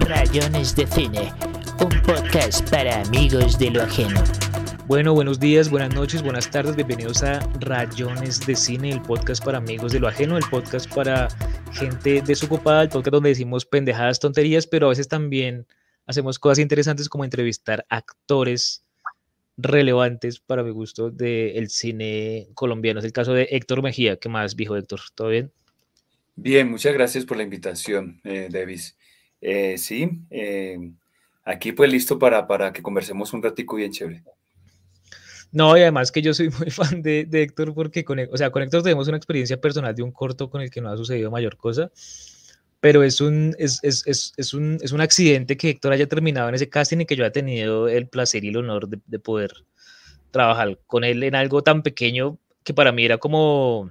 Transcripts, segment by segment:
Rayones de Cine, un podcast para amigos de lo ajeno. Bueno, buenos días, buenas noches, buenas tardes, bienvenidos a Rayones de Cine, el podcast para amigos de lo ajeno, el podcast para gente desocupada, el podcast donde decimos pendejadas, tonterías, pero a veces también hacemos cosas interesantes como entrevistar actores relevantes para mi gusto del cine colombiano. Es el caso de Héctor Mejía. ¿Qué más, viejo Héctor? ¿Todo bien? Bien, muchas gracias por la invitación, eh, Davis. Eh, sí, eh, aquí pues listo para, para que conversemos un ratico bien chévere. No, y además que yo soy muy fan de, de Héctor porque con, o sea, con Héctor tenemos una experiencia personal de un corto con el que no ha sucedido mayor cosa, pero es un, es, es, es, es un, un accidente que Héctor haya terminado en ese casting y que yo haya tenido el placer y el honor de, de poder trabajar con él en algo tan pequeño que para mí era como,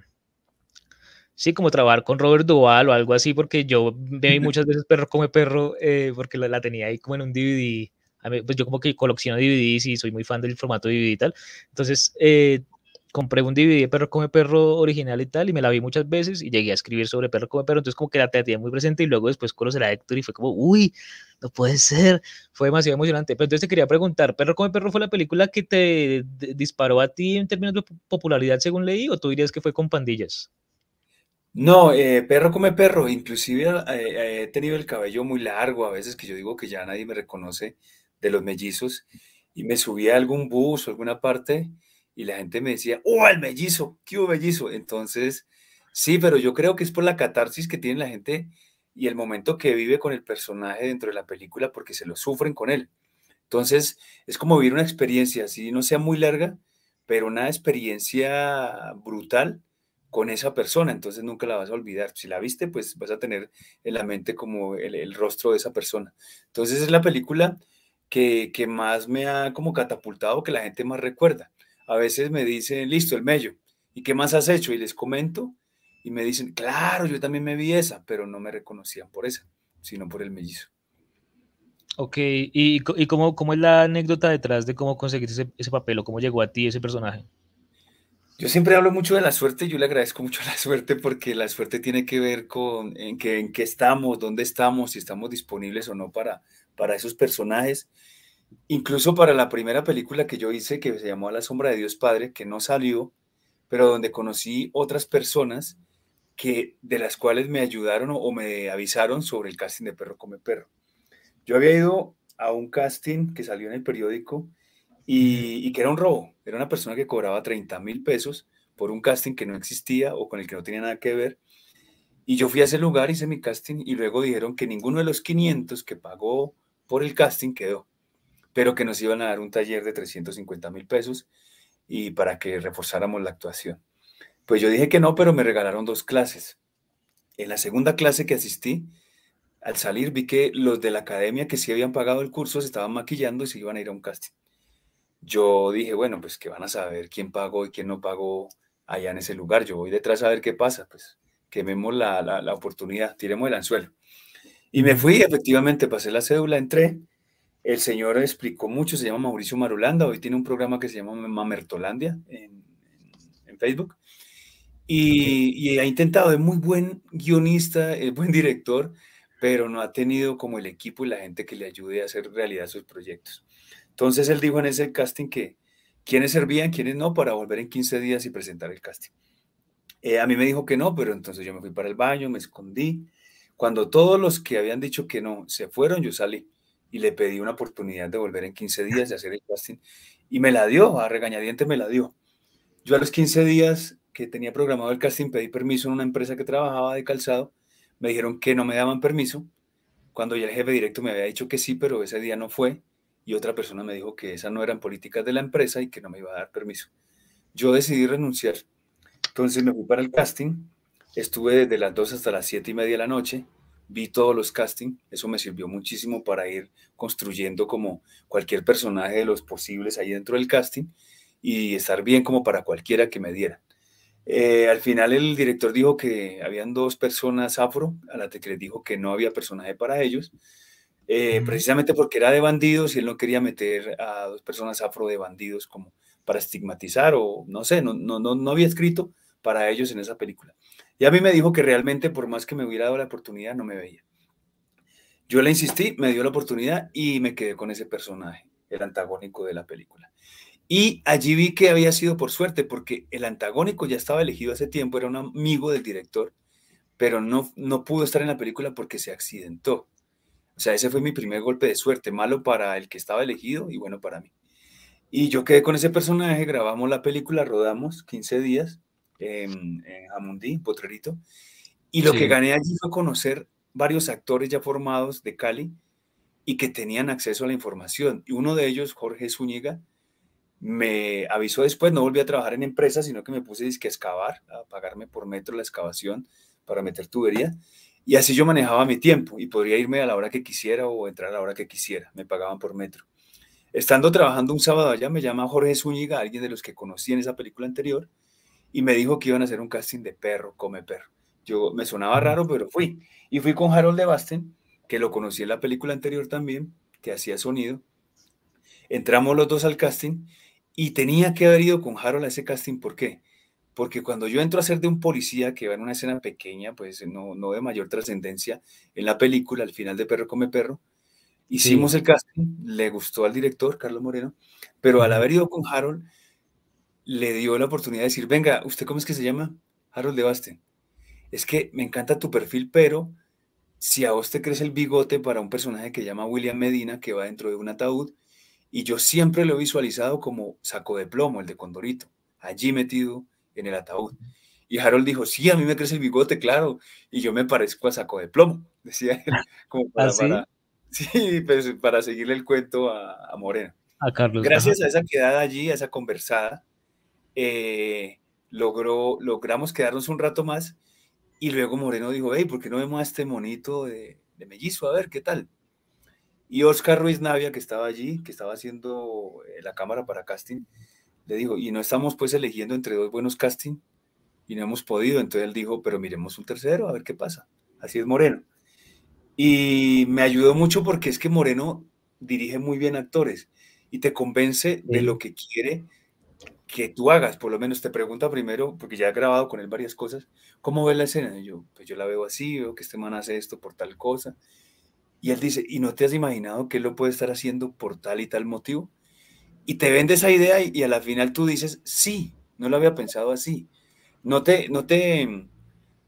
sí, como trabajar con Robert Duval o algo así, porque yo vi muchas veces Perro come perro, eh, porque la, la, tenía ahí como en un DVD. A mí, pues yo como que colecciono DVDs y soy muy fan del formato DVD y tal. Entonces, eh, compré un DVD de Perro come perro original y tal, y me la vi muchas veces y llegué a escribir sobre Perro come perro, entonces como que la tenía muy presente y luego después conocer a Héctor y fue como, uy, no puede ser, fue demasiado emocionante. Pero entonces te quería preguntar, ¿Perro come perro fue la película que te disparó a ti en términos de popularidad según leí o tú dirías que fue con pandillas? No, eh, perro come perro. Inclusive eh, he tenido el cabello muy largo, a veces que yo digo que ya nadie me reconoce de los mellizos, y me subía a algún bus o alguna parte y la gente me decía, ¡oh, el mellizo! ¿Qué hubo mellizo? Entonces, sí, pero yo creo que es por la catarsis que tiene la gente y el momento que vive con el personaje dentro de la película porque se lo sufren con él. Entonces, es como vivir una experiencia, así no sea muy larga, pero una experiencia brutal con esa persona, entonces nunca la vas a olvidar. Si la viste, pues vas a tener en la mente como el, rostro de esa persona. Entonces es la película que, más me ha como catapultado, que la gente más recuerda. A veces me dicen, listo, el mello, ¿y qué más has hecho? Y les comento y me dicen, claro, yo también me vi esa, pero no me reconocían por esa, sino por el mellizo. Ok, ¿y, y cómo, es la anécdota detrás de cómo conseguiste ese papel o cómo llegó a ti ese personaje? Yo siempre hablo mucho de la suerte, yo le agradezco mucho la suerte porque la suerte tiene que ver con en qué, en qué estamos, dónde estamos, si estamos disponibles o no para, para esos personajes. Incluso para la primera película que yo hice, que se llamó A la sombra de Dios Padre, que no salió, pero donde conocí otras personas que, de las cuales me ayudaron o me avisaron sobre el casting de Perro Come Perro. Yo había ido a un casting que salió en el periódico y, que era un robo. Era una persona que cobraba 30 mil pesos por un casting que no existía o con el que no tenía nada que ver. Y yo fui a ese lugar, hice mi casting y luego dijeron que ninguno de los 500 que pagó por el casting quedó, pero que nos iban a dar un taller de 350 mil pesos y para que reforzáramos la actuación. Pues yo dije que no, pero me regalaron dos clases. En la segunda clase que asistí, al salir vi que los de la academia que sí habían pagado el curso se estaban maquillando y se iban a ir a un casting yo dije, bueno, pues que van a saber quién pagó y quién no pagó allá en ese lugar. Yo voy detrás a ver qué pasa, pues quememos la, la, oportunidad, tiremos el anzuelo. Y me fui, efectivamente, pasé la cédula, entré. El señor explicó mucho, se llama Mauricio Marulanda, hoy tiene un programa que se llama Mamertolandia en, en Facebook. Y, y, ha intentado, es muy buen guionista, es buen director, pero no ha tenido como el equipo y la gente que le ayude a hacer realidad sus proyectos. Entonces él dijo en ese casting que quiénes servían, quiénes no, para volver en 15 días y presentar el casting. Eh, a mí me dijo que no, pero entonces yo me fui para el baño, me escondí. Cuando todos los que habían dicho que no se fueron, yo salí y le pedí una oportunidad de volver en 15 días de hacer el casting y me la dio, a regañadiente me la dio. Yo a los 15 días que tenía programado el casting pedí permiso en una empresa que trabajaba de calzado, me dijeron que no me daban permiso, cuando ya el jefe directo me había dicho que sí, pero ese día no fue y otra persona me dijo que esas no eran políticas de la empresa y que no me iba a dar permiso. Yo decidí renunciar. Entonces me fui para el casting, estuve desde las 2 hasta las 7 y media de la noche, vi todos los castings, eso me sirvió muchísimo para ir construyendo como cualquier personaje de los posibles ahí dentro del casting y estar bien como para cualquiera que me diera. Eh, al final el director dijo que habían dos personas afro, a las que les dijo que no había personaje para ellos, eh, precisamente porque era de bandidos y él no quería meter a dos personas afro de bandidos como para estigmatizar o no sé, no, no, no, no había escrito para ellos en esa película. Y a mí me dijo que realmente por más que me hubiera dado la oportunidad no me veía. Yo le insistí, me dio la oportunidad y me quedé con ese personaje, el antagónico de la película. Y allí vi que había sido por suerte, porque el antagónico ya estaba elegido hace tiempo, era un amigo del director, pero no, no pudo estar en la película porque se accidentó. O sea, ese fue mi primer golpe de suerte, malo para el que estaba elegido y bueno para mí. Y yo quedé con ese personaje, grabamos la película, rodamos 15 días en, en Jamundí, Potrerito, y lo que gané allí fue conocer varios actores ya formados de Cali y que tenían acceso a la información. Y uno de ellos, Jorge Zúñiga, me avisó después, no volví a trabajar en empresas, sino que me puse a excavar, a pagarme por metro la excavación para meter tubería. Y así yo manejaba mi tiempo y podría irme a la hora que quisiera o entrar a la hora que quisiera. Me pagaban por metro. Estando trabajando un sábado allá, me llama Jorge Zúñiga, alguien de los que conocí en esa película anterior, y me dijo que iban a hacer un casting de perro, come perro. Yo me sonaba raro, pero fui. Y fui con Harold de Basten, que lo conocí en la película anterior también, que hacía sonido. Entramos los dos al casting y tenía que haber ido con Harold a ese casting. ¿Por qué? Porque cuando yo entro a ser de un policía que va en una escena pequeña, pues no, no de mayor trascendencia en la película, al final de Perro come Perro, hicimos el casting, le gustó al director, Carlos Moreno, pero al haber ido con Harold, le dio la oportunidad de decir, venga, ¿usted cómo es que se llama? Harold de Basten. Es que me encanta tu perfil, pero si a vos te crece el bigote para un personaje que llama William Medina, que va dentro de un ataúd, y yo siempre lo he visualizado como saco de plomo, el de Condorito, allí metido en el ataúd. Y Harold dijo, sí, a mí me crece el bigote, claro, y yo me parezco a saco de plomo, decía él, como para, ¿Ah, sí? pues, para seguirle el cuento a, Moreno. A Carlos. Gracias a esa quedada allí, a esa conversada, eh, logró, logramos quedarnos un rato más y luego Moreno dijo, hey, ¿por qué no vemos a este monito de, de mellizo? A ver, ¿qué tal? Y Oscar Ruiz Navia, que estaba allí, que estaba haciendo eh, la cámara para casting, le dijo, y no estamos pues eligiendo entre dos buenos casting y no hemos podido. Entonces él dijo, pero miremos un tercero, a ver qué pasa. Así es Moreno. Y me ayudó mucho porque es que Moreno dirige muy bien actores y te convence de lo que quiere que tú hagas. Por lo menos te pregunta primero, porque ya he grabado con él varias cosas, ¿cómo ves la escena? Y yo, pues yo la veo así, veo que este man hace esto por tal cosa. Y él dice, ¿y no te has imaginado que él lo puede estar haciendo por tal y tal motivo? Y te vende esa idea y, a la final tú dices, sí, no lo había pensado así. No te, no te,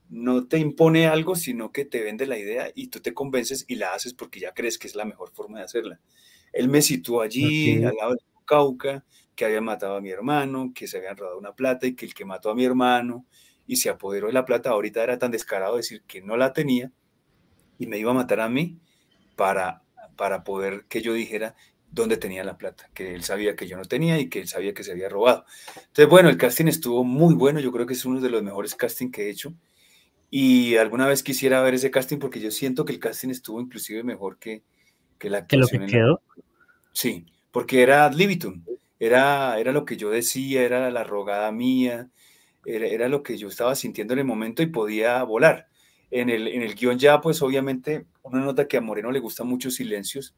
no te impone algo, sino que te vende la idea y tú te convences y la haces porque ya crees que es la mejor forma de hacerla. Él me situó allí, al lado de Cauca, que había matado a mi hermano, que se habían robado una plata y que el que mató a mi hermano y se apoderó de la plata ahorita era tan descarado decir que no la tenía y me iba a matar a mí para, para poder que yo dijera, dónde tenía la plata, que él sabía que yo no tenía y que él sabía que se había robado. Entonces, bueno, el casting estuvo muy bueno, yo creo que es uno de los mejores castings que he hecho. Y alguna vez quisiera ver ese casting porque yo siento que el casting estuvo inclusive mejor que, que la actuación. ¿Que lo que quedó? Sí, porque era ad libitum, era, era lo que yo decía, era la rogada mía, era, era, lo que yo estaba sintiendo en el momento y podía volar. En el, en el guion ya, pues obviamente, uno nota que a Moreno le gustan muchos silencios,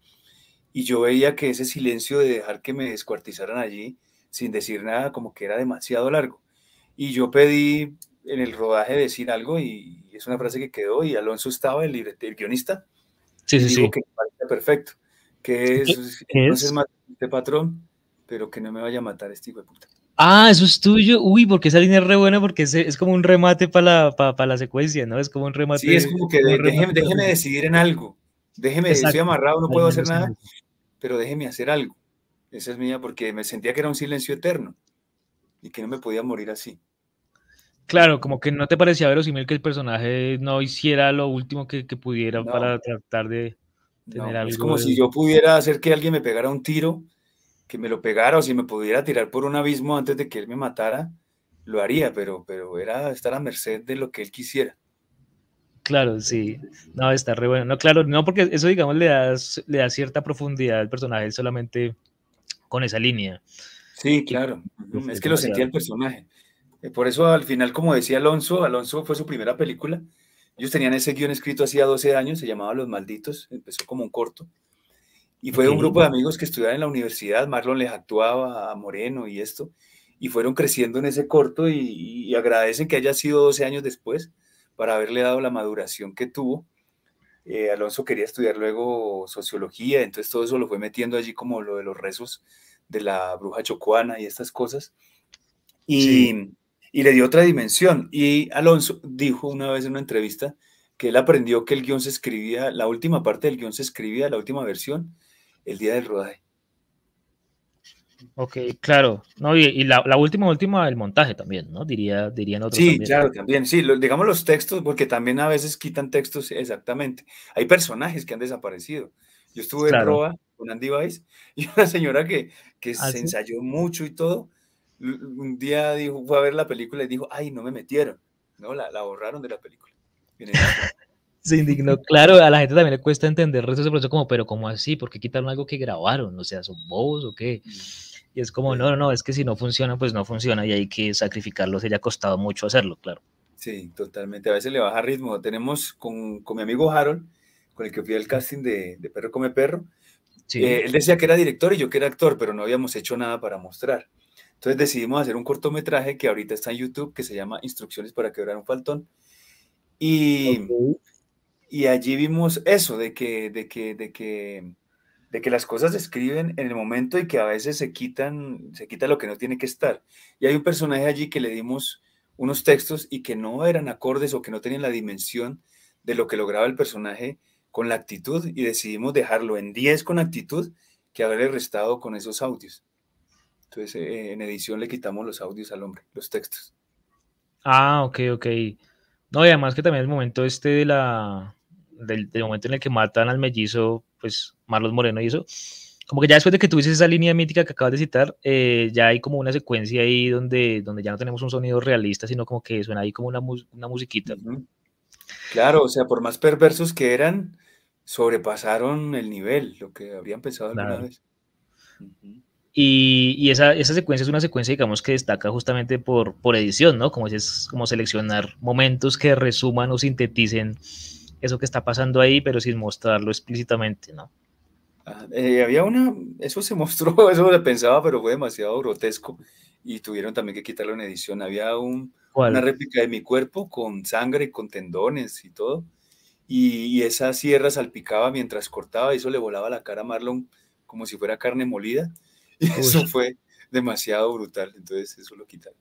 y yo veía que ese silencio de dejar que me descuartizaran allí sin decir nada como que era demasiado largo. Y yo pedí en el rodaje decir algo y es una frase que quedó y Alonso estaba, el, el guionista, sí, sí, sí. que parece perfecto, que es, no es este patrón, pero que no me vaya a matar este hijo de puta. Ah, eso es tuyo. Uy, porque esa línea es re buena porque es, es como un remate para la, la secuencia, ¿no? Es como un remate. Sí, es como que déjeme, déjeme, decidir en algo. Déjeme, estoy amarrado, no puedo hacer nada pero déjeme hacer algo. Esa es mía porque me sentía que era un silencio eterno y que no me podía morir así. Claro, como que no te parecía verosímil que el personaje no hiciera lo último que, pudiera para tratar de tener algo. Es como si yo pudiera hacer que alguien me pegara un tiro, que me lo pegara, o si me pudiera tirar por un abismo antes de que él me matara, lo haría, pero, pero era estar a merced de lo que él quisiera. Claro, sí. No, está re bueno. No, claro, no, porque eso, digamos, le da, le da cierta profundidad al personaje solamente con esa línea. Sí, claro. Es que lo sentía el personaje. Eh, por eso, al final, como decía Alonso, Alonso fue su primera película. Ellos tenían ese guion escrito hacía 12 años, se llamaba Los Malditos, empezó como un corto. Y fue un grupo de amigos que estudiaban en la universidad, Marlon les actuaba a Moreno y esto, y fueron creciendo en ese corto y, y agradecen que haya sido 12 años después para haberle dado la maduración que tuvo Eh, Alonso quería estudiar luego sociología, entonces todo eso lo fue metiendo allí como lo de los rezos de la bruja chocuana y estas cosas. Y, y le dio otra dimensión. Y Alonso dijo una vez en una entrevista que él aprendió que el guion se escribía, la última parte del guion se escribía, la última versión, el día del rodaje. Ok, claro. No, y, la, última, última, el montaje también, ¿no? Diría, dirían otros. Sí, claro, también. Sí, digamos los textos, porque también a veces quitan textos, exactamente. Hay personajes que han desaparecido. Yo estuve en Roa con Andy Weiss y una señora que, que ¿Ah, se ensayó mucho y todo, un día dijo, fue a ver la película y dijo, ay, no me metieron, ¿no? La, la borraron de la película. Se indignó. Claro, a la gente también le cuesta entender ese proceso como, pero ¿cómo así? ¿Por qué quitaron algo que grabaron? O sea, ¿son bobos o qué? Mm. Y es como, no, no, no, es que si no funciona, pues no funciona y hay que sacrificarlo. Se le ha costado mucho hacerlo, claro. Sí, totalmente. A veces le baja ritmo. Tenemos con, con mi amigo Harold, con el que fui al casting de, de Perro Come Perro. Eh, él decía que era director y yo que era actor, pero no habíamos hecho nada para mostrar. Entonces decidimos hacer un cortometraje que ahorita está en YouTube, que se llama Instrucciones para quebrar un faltón. Y, y allí vimos eso, de que, de que, de que de que las cosas se escriben en el momento y que a veces se quitan, se quita lo que no tiene que estar. Y hay un personaje allí que le dimos unos textos y que no eran acordes o que no tenían la dimensión de lo que lograba el personaje con la actitud y decidimos dejarlo en 10 con actitud que haberle restado con esos audios. Entonces eh, en edición le quitamos los audios al hombre, los textos. Ah, ok, ok. No, y además que también el momento este de la, del, momento en el que matan al mellizo, pues Marlos Moreno y eso, como que ya después de que tuvieses esa línea mítica que acabas de citar, eh, ya hay como una secuencia ahí donde, donde ya no tenemos un sonido realista, sino como que suena ahí como una, una musiquita. Claro, o sea, por más perversos que eran, sobrepasaron el nivel, lo que habrían pensado alguna vez. Y, y esa, esa, secuencia es una secuencia, digamos, que destaca justamente por, por edición, ¿no? Como es como seleccionar momentos que resuman o sinteticen eso que está pasando ahí, pero sin mostrarlo explícitamente, ¿no? Ah, eh, había una, eso se mostró, eso lo pensaba, pero fue demasiado grotesco. Y tuvieron también que quitarlo en edición. Había un, una réplica de mi cuerpo con sangre, con tendones y todo, y, esa sierra salpicaba mientras cortaba y eso le volaba la cara a Marlon como si fuera carne molida, y eso fue demasiado brutal, entonces eso lo quitaron.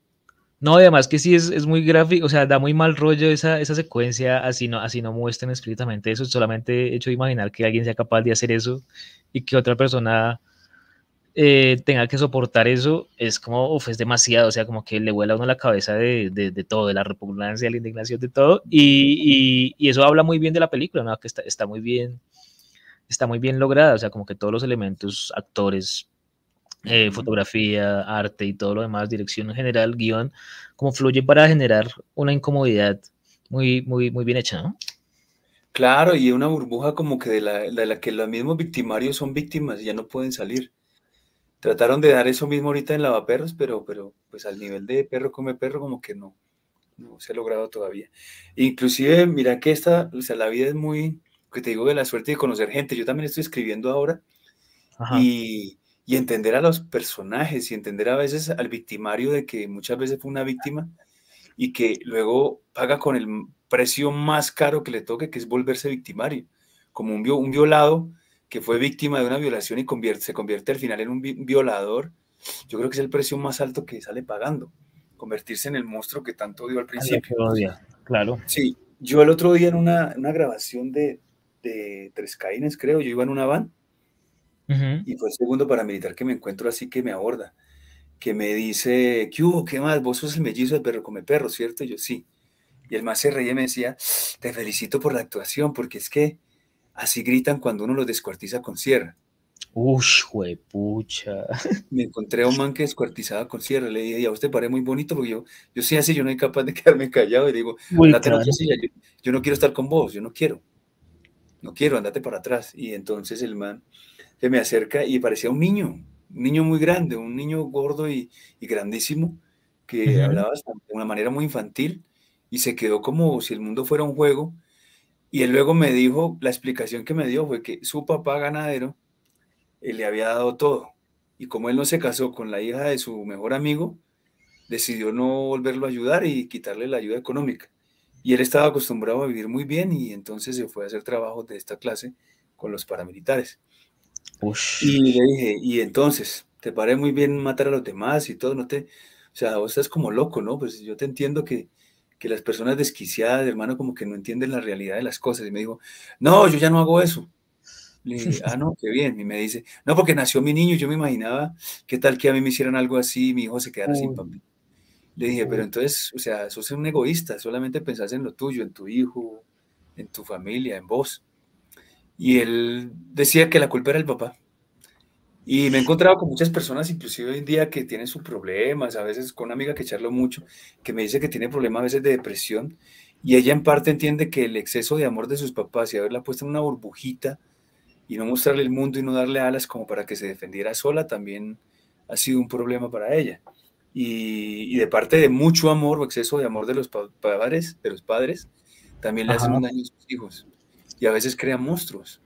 No, además que sí es, muy gráfico, o sea, da muy mal rollo esa, esa secuencia, así no, así no muestren explícitamente eso, solamente hecho de imaginar que alguien sea capaz de hacer eso y que otra persona eh, tenga que soportar eso, es como, uf, es demasiado, o sea, como que le vuela a uno la cabeza de, de, todo, de la repugnancia, de la indignación, de todo, y, y, eso habla muy bien de la película, ¿no? Que está, está muy bien, está muy bien lograda, o sea, como que todos los elementos, actores, eh, fotografía, arte y todo lo demás, dirección en general, guion, como fluye para generar una incomodidad muy, muy, muy bien hecha, ¿no? Claro, y una burbuja como que de la, de la que los mismos victimarios son víctimas y ya no pueden salir. Trataron de dar eso mismo ahorita en Lavaperros, pero, pero pues al nivel de perro come perro como que no, no se ha logrado todavía. Inclusive, mira que esta, o sea, la vida es muy, que te digo de la suerte de conocer gente. Yo también estoy escribiendo ahora y y entender a los personajes y entender a veces al victimario de que muchas veces fue una víctima y que luego paga con el precio más caro que le toque, que es volverse victimario, como un, un violado que fue víctima de una violación y convierte, se convierte al final en un violador, yo creo que es el precio más alto que sale pagando, convertirse en el monstruo que tanto dio al principio. Claro. Sí, yo el otro día en una, una grabación de, de Tres Caínes, creo, yo iba en una van y fue el segundo paramilitar que me encuentro así que me aborda, que me dice, ¿qué hubo? ¿Qué más? Vos sos el mellizo del perro come perro, ¿cierto? Y yo sí. Y el más se reía y me decía, te felicito por la actuación, porque es que así gritan cuando uno los descuartiza con sierra. Ush, pucha. Me encontré a un man que descuartizaba con sierra. Le dije, a usted parece muy bonito, porque yo, yo soy así, yo no soy capaz de quedarme callado. Y digo, andate yo, yo, no quiero estar con vos, yo no quiero. No quiero, andate para atrás. Y entonces el man se me acerca y parecía un niño, un niño muy grande, un niño gordo y, grandísimo, que hablaba de una manera muy infantil y se quedó como si el mundo fuera un juego. Y él luego me dijo, la explicación que me dio fue que su papá ganadero él le había dado todo. Y como él no se casó con la hija de su mejor amigo, decidió no volverlo a ayudar y quitarle la ayuda económica. Y él estaba acostumbrado a vivir muy bien y entonces se fue a hacer trabajos de esta clase con los paramilitares. Y le dije, y entonces, te paré muy bien matar a los demás y todo, no te, o sea, vos estás como loco, ¿no? Pues yo te entiendo que, que las personas desquiciadas, hermano, como que no entienden la realidad de las cosas. Y me dijo, no, yo ya no hago eso. Le dije, ah, no, qué bien. Y me dice, no, porque nació mi niño, yo me imaginaba, ¿qué tal que a mí me hicieran algo así mi hijo se quedara sin papi? Le dije, pero entonces, o sea, sos un egoísta, solamente pensás en lo tuyo, en tu hijo, en tu familia, en vos. Y él decía que la culpa era el papá. Y me he encontrado con muchas personas, inclusive hoy en día, que tienen sus problemas, a veces con una amiga que charlo mucho, que me dice que tiene problemas a veces de depresión, y ella en parte entiende que el exceso de amor de sus papás y haberla puesto en una burbujita y no mostrarle el mundo y no darle alas como para que se defendiera sola, también ha sido un problema para ella. Y, de parte de mucho amor o exceso de amor de los padres, de los padres también le hacen un daño a sus hijos. Y a veces crean monstruos.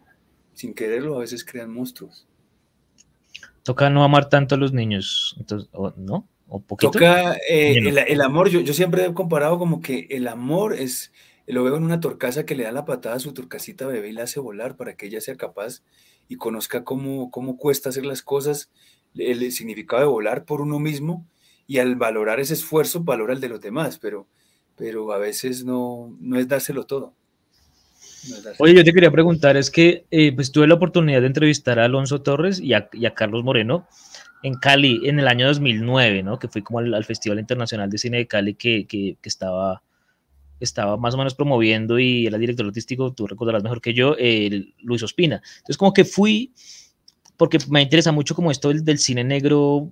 Sin quererlo, a veces crean monstruos. Toca no amar tanto a los niños, entonces, ¿no? ¿O poquito? Toca eh, el, amor, yo, yo siempre he comparado como que el amor es, lo veo en una torcaza que le da la patada a su torcasita bebé y la hace volar para que ella sea capaz y conozca cómo, cómo cuesta hacer las cosas, el, significado de volar por uno mismo y al valorar ese esfuerzo valora el de los demás, pero, pero a veces no, no es dárselo todo. Oye, yo te quería preguntar, es que eh, pues tuve la oportunidad de entrevistar a Alonso Torres y a, Carlos Moreno en Cali en el año 2009, ¿no? Que fui como al, Festival Internacional de Cine de Cali que, que, estaba, estaba más o menos promoviendo y era director artístico, tú recordarás mejor que yo, Luis Ospina. Entonces como que fui, porque me interesa mucho como esto del, del cine negro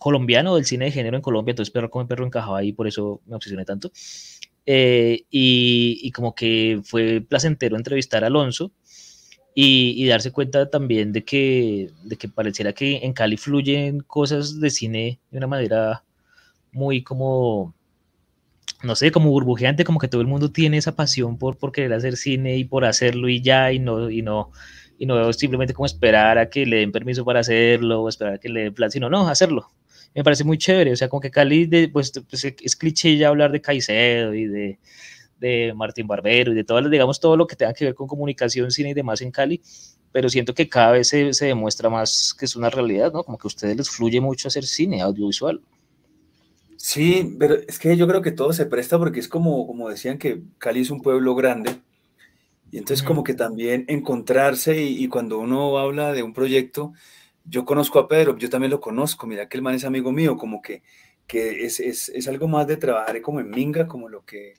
colombiano, del cine de género en Colombia, entonces Perro como Perro encajaba ahí, por eso me obsesioné tanto. Eh, y, como que fue placentero entrevistar a Alonso y, darse cuenta también de que, de que pareciera que en Cali fluyen cosas de cine de una manera muy como, no sé, como burbujeante, como que todo el mundo tiene esa pasión por, por querer hacer cine y por hacerlo y ya, y no, y no, y no simplemente como esperar a que le den permiso para hacerlo o esperar a que le den plan, sino no, hacerlo me parece muy chévere. O sea, como que Cali, de, pues, pues, es cliché ya hablar de Caicedo y de, de Martín Barbero y de todo, digamos, todo lo que tenga que ver con comunicación, cine y demás en Cali, pero siento que cada vez se, se, demuestra más que es una realidad, ¿no? Como que a ustedes les fluye mucho hacer cine audiovisual. Sí, pero es que yo creo que todo se presta porque es como, como decían que Cali es un pueblo grande y entonces como que también encontrarse y, y cuando uno habla de un proyecto, yo conozco a Pedro, yo también lo conozco, mira que el man es amigo mío, como que, que es, es, es algo más de trabajar como en Minga, como lo que,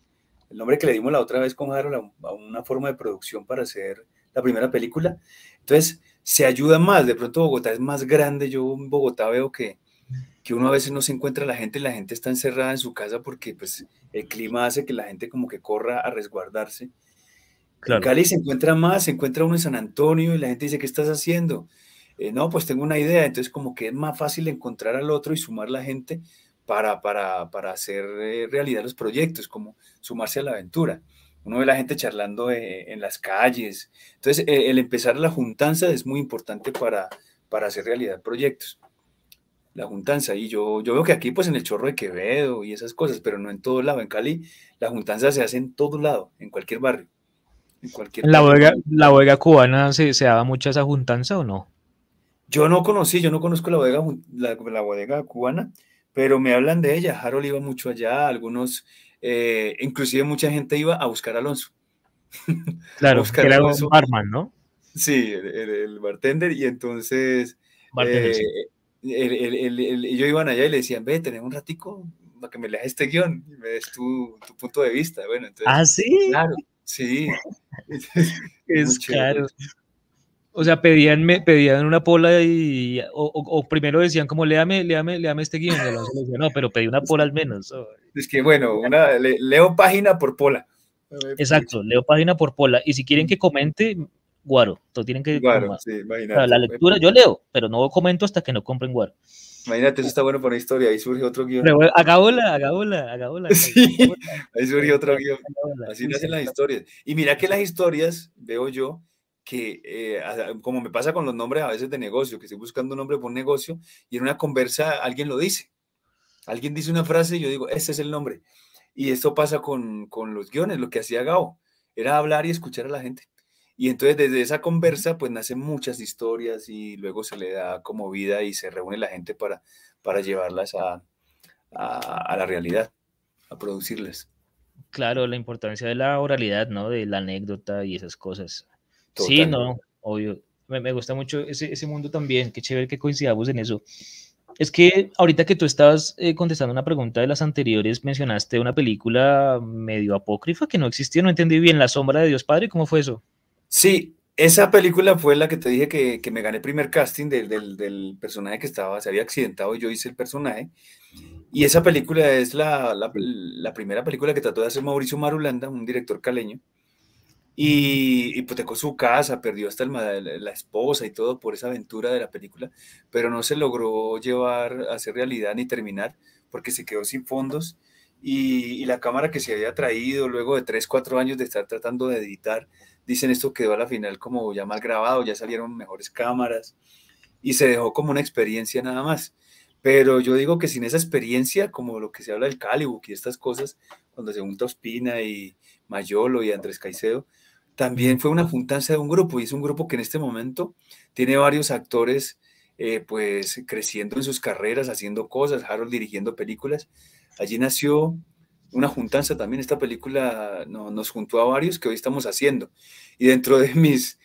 el nombre que le dimos la otra vez con Harold a una forma de producción para hacer la primera película. Entonces, se ayuda más, de pronto Bogotá es más grande, yo en Bogotá veo que, que uno a veces no se encuentra la gente, la gente está encerrada en su casa porque pues el clima hace que la gente como que corra a resguardarse. Claro. En Cali se encuentra más, se encuentra uno en San Antonio y la gente dice, ¿qué estás haciendo? Eh, no, pues tengo una idea, entonces como que es más fácil encontrar al otro y sumar la gente para, para, para hacer eh, realidad los proyectos, como sumarse a la aventura. Uno ve la gente charlando eh, en las calles. Entonces, el empezar la juntanza es muy importante para, para hacer realidad proyectos. La juntanza. Y yo, yo veo que aquí, pues en el Chorro de Quevedo y esas cosas, pero no en todo lado. En Cali, la juntanza se hace en todo lado, en cualquier barrio. En cualquier ¿La, bodega, ¿La bodega cubana se, se daba mucho esa juntanza o no? Yo no conocí, yo no conozco la bodega, la, bodega cubana, pero me hablan de ella. Harold iba mucho allá, algunos, eh, inclusive mucha gente iba a buscar a Alonso. Claro, que era un barman, ¿no? Sí, el, bartender, y entonces bartender, eh, ellos iban allá y le decían, ve, tenemos un ratico para que me leas este guion y me des tu, tu punto de vista. Bueno, entonces, ah, sí. Claro, sí. es claro. O sea, pedían, me, pedían una pola y, o, primero decían como, léame, léame, léame este guion. no, pero pedí una pola al menos. Es que bueno, una, leo página por pola. Exacto, leo página por pola. Y si quieren que comente, guaro. Todos tienen que... Guaro, sí, imagínate. la lectura yo leo, pero no comento hasta que no compren guaro. Imagínate, eso está bueno para una historia, ahí surge otro guion. Hagábola, hagábola, hagábola. Sí, ahí surge otro guion. Así nacen las historias. Y mira que las historias, veo yo, que, eh, como me pasa con los nombres a veces de negocio, que estoy buscando un nombre por un negocio y en una conversa alguien lo dice. Alguien dice una frase y yo digo, ese es el nombre. Y esto pasa con, con los guiones, lo que hacía Gao, era hablar y escuchar a la gente. Y entonces desde esa conversa pues nacen muchas historias y luego se le da como vida y se reúne la gente para, para llevarlas a, a, la realidad, a producirlas. Claro, la importancia de la oralidad, ¿no? De la anécdota y esas cosas. Sí, no, obvio. Me, me gusta mucho ese, ese, mundo también. Qué chévere que coincidamos en eso. Es que ahorita que tú estabas eh, contestando una pregunta de las anteriores, mencionaste una película medio apócrifa que no existía, no entendí bien, La sombra de Dios Padre, ¿cómo fue eso? Sí, esa película fue la que te dije que, que me gané el primer casting del, del, del, personaje que estaba, se había accidentado y yo hice el personaje. Y esa película es la, la, la, primera película que trató de hacer Mauricio Marulanda, un director caleño. Y hipotecó su casa, perdió hasta el, la esposa y todo por esa aventura de la película, pero no se logró llevar a hacer realidad ni terminar porque se quedó sin fondos. Y, la cámara que se había traído luego de 3, 4 años de estar tratando de editar, dicen esto quedó a la final como ya mal grabado, ya salieron mejores cámaras y se dejó como una experiencia nada más. Pero yo digo que sin esa experiencia, como lo que se habla del Calibu y estas cosas, cuando se junta Ospina y Mayolo y Andrés Caicedo, también fue una juntanza de un grupo y es un grupo que en este momento tiene varios actores eh, pues creciendo en sus carreras, haciendo cosas, Harold dirigiendo películas. Allí nació una juntanza también, esta película nos juntó a varios que hoy estamos haciendo. Y dentro de mis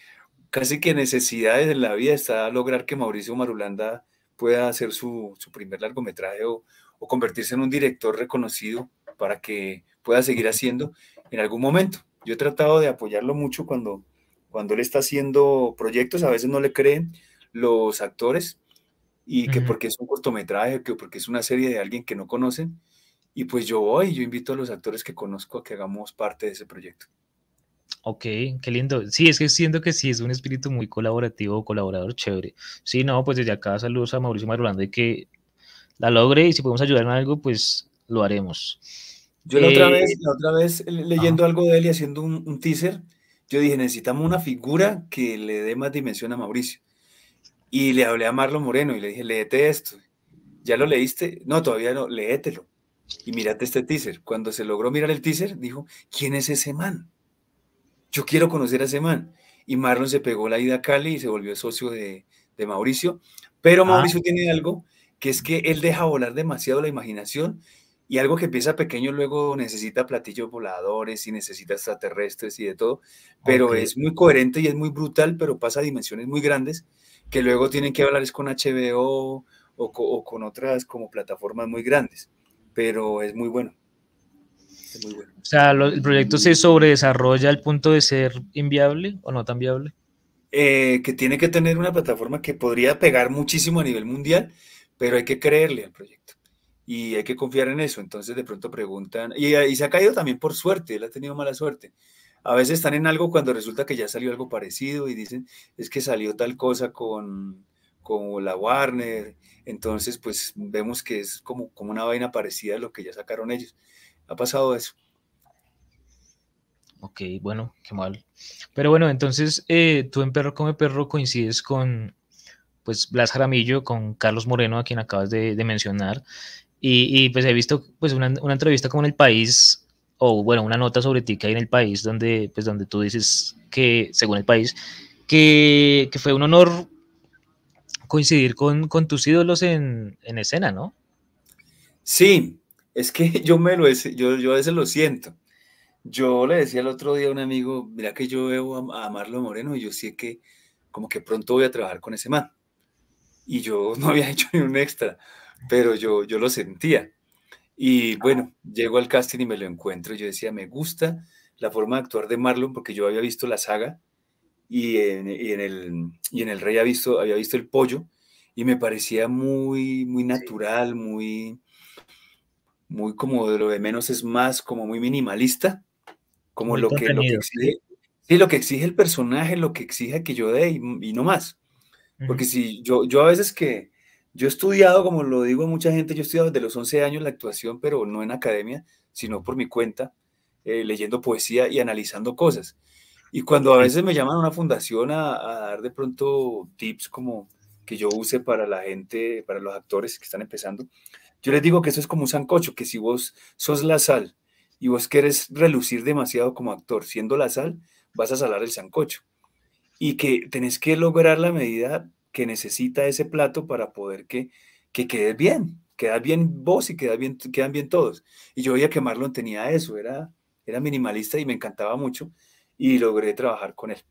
casi que necesidades en la vida está lograr que Mauricio Marulanda pueda hacer su, su primer largometraje o, o, convertirse en un director reconocido para que pueda seguir haciendo en algún momento. Yo he tratado de apoyarlo mucho cuando, cuando él está haciendo proyectos, a veces no le creen los actores y que uh -huh. porque es un cortometraje, que porque es una serie de alguien que no conocen. Y pues yo voy, yo invito a los actores que conozco a que hagamos parte de ese proyecto. Ok, qué lindo. Sí, es que siento que sí, es un espíritu muy colaborativo, colaborador chévere. Sí, no, pues desde acá saludos a Mauricio Marulanda y que la logre y si podemos ayudar en algo, pues lo haremos. Yo la, eh, otra, vez, la otra vez leyendo ajá. algo de él y haciendo un, un, teaser, yo dije, necesitamos una figura que le dé más dimensión a Mauricio. Y le hablé a Marlon Moreno y le dije, léete esto. ¿Ya lo leíste? No, todavía no, léetelo. Y mírate este teaser. Cuando se logró mirar el teaser, dijo, ¿quién es ese man? yo quiero conocer a ese man. Y Marlon se pegó la ida a Cali y se volvió socio de, de Mauricio. Pero ah. Mauricio tiene algo que es que él deja volar demasiado la imaginación y algo que empieza pequeño luego necesita platillos voladores y necesita extraterrestres y de todo, pero okay. es muy coherente y es muy brutal, pero pasa a dimensiones muy grandes que luego tienen que hablar es con HBO o, o con otras como plataformas muy grandes, pero es muy bueno. Muy bueno. O sea, lo, ¿el proyecto se sobredesarrolla al punto de ser inviable o no tan viable? Eh, que tiene que tener una plataforma que podría pegar muchísimo a nivel mundial, pero hay que creerle al proyecto y hay que confiar en eso. Entonces de pronto preguntan, y, y se ha caído también por suerte, él ha tenido mala suerte. A veces están en algo cuando resulta que ya salió algo parecido y dicen, es que salió tal cosa con, con la Warner, entonces pues vemos que es como, como una vaina parecida a lo que ya sacaron ellos ha pasado eso. Ok, bueno, qué mal. Pero bueno, entonces eh, tú en Perro Come Perro coincides con pues Blas Jaramillo, con Carlos Moreno, a quien acabas de, de mencionar. Y, y, pues he visto pues una, una, entrevista como en El País, o bueno, una nota sobre ti que hay en El País, donde, pues, donde tú dices que, según El País, que, que fue un honor coincidir con, con tus ídolos en, en escena, ¿no? Sí, es que yo me lo yo, yo a veces lo siento. Yo le decía el otro día a un amigo, mira que yo veo a, a Marlon Moreno y yo sé que como que pronto voy a trabajar con ese man. Y yo no había hecho ni un extra, pero yo, yo lo sentía. Y bueno, llego al casting y me lo encuentro. Y yo decía, me gusta la forma de actuar de Marlon porque yo había visto la saga y en, y en, el, y en el Rey había visto, había visto el pollo y me parecía muy, muy natural, muy, muy como de lo de menos es más, como muy minimalista, como lo que, lo que, exige, sí, lo que exige el personaje, lo que exige que yo dé y, y no más. Porque uh -huh. si yo, yo a veces que yo he estudiado, como lo digo a mucha gente, yo he estudiado desde los 11 años la actuación, pero no en academia, sino por mi cuenta, eh, leyendo poesía y analizando cosas. Y cuando a veces me llaman a una fundación a, a dar de pronto tips como que yo use para la gente, para los actores que están empezando, yo les digo que eso es como un sancocho, que si vos sos la sal y vos querés relucir demasiado como actor, siendo la sal, vas a salar el sancocho. Y que tenés que lograr la medida que necesita ese plato para poder que, que quede bien, queda bien vos y queda bien, quedan bien todos. Y yo veía que Marlon tenía eso, era, era minimalista y me encantaba mucho y logré trabajar con él.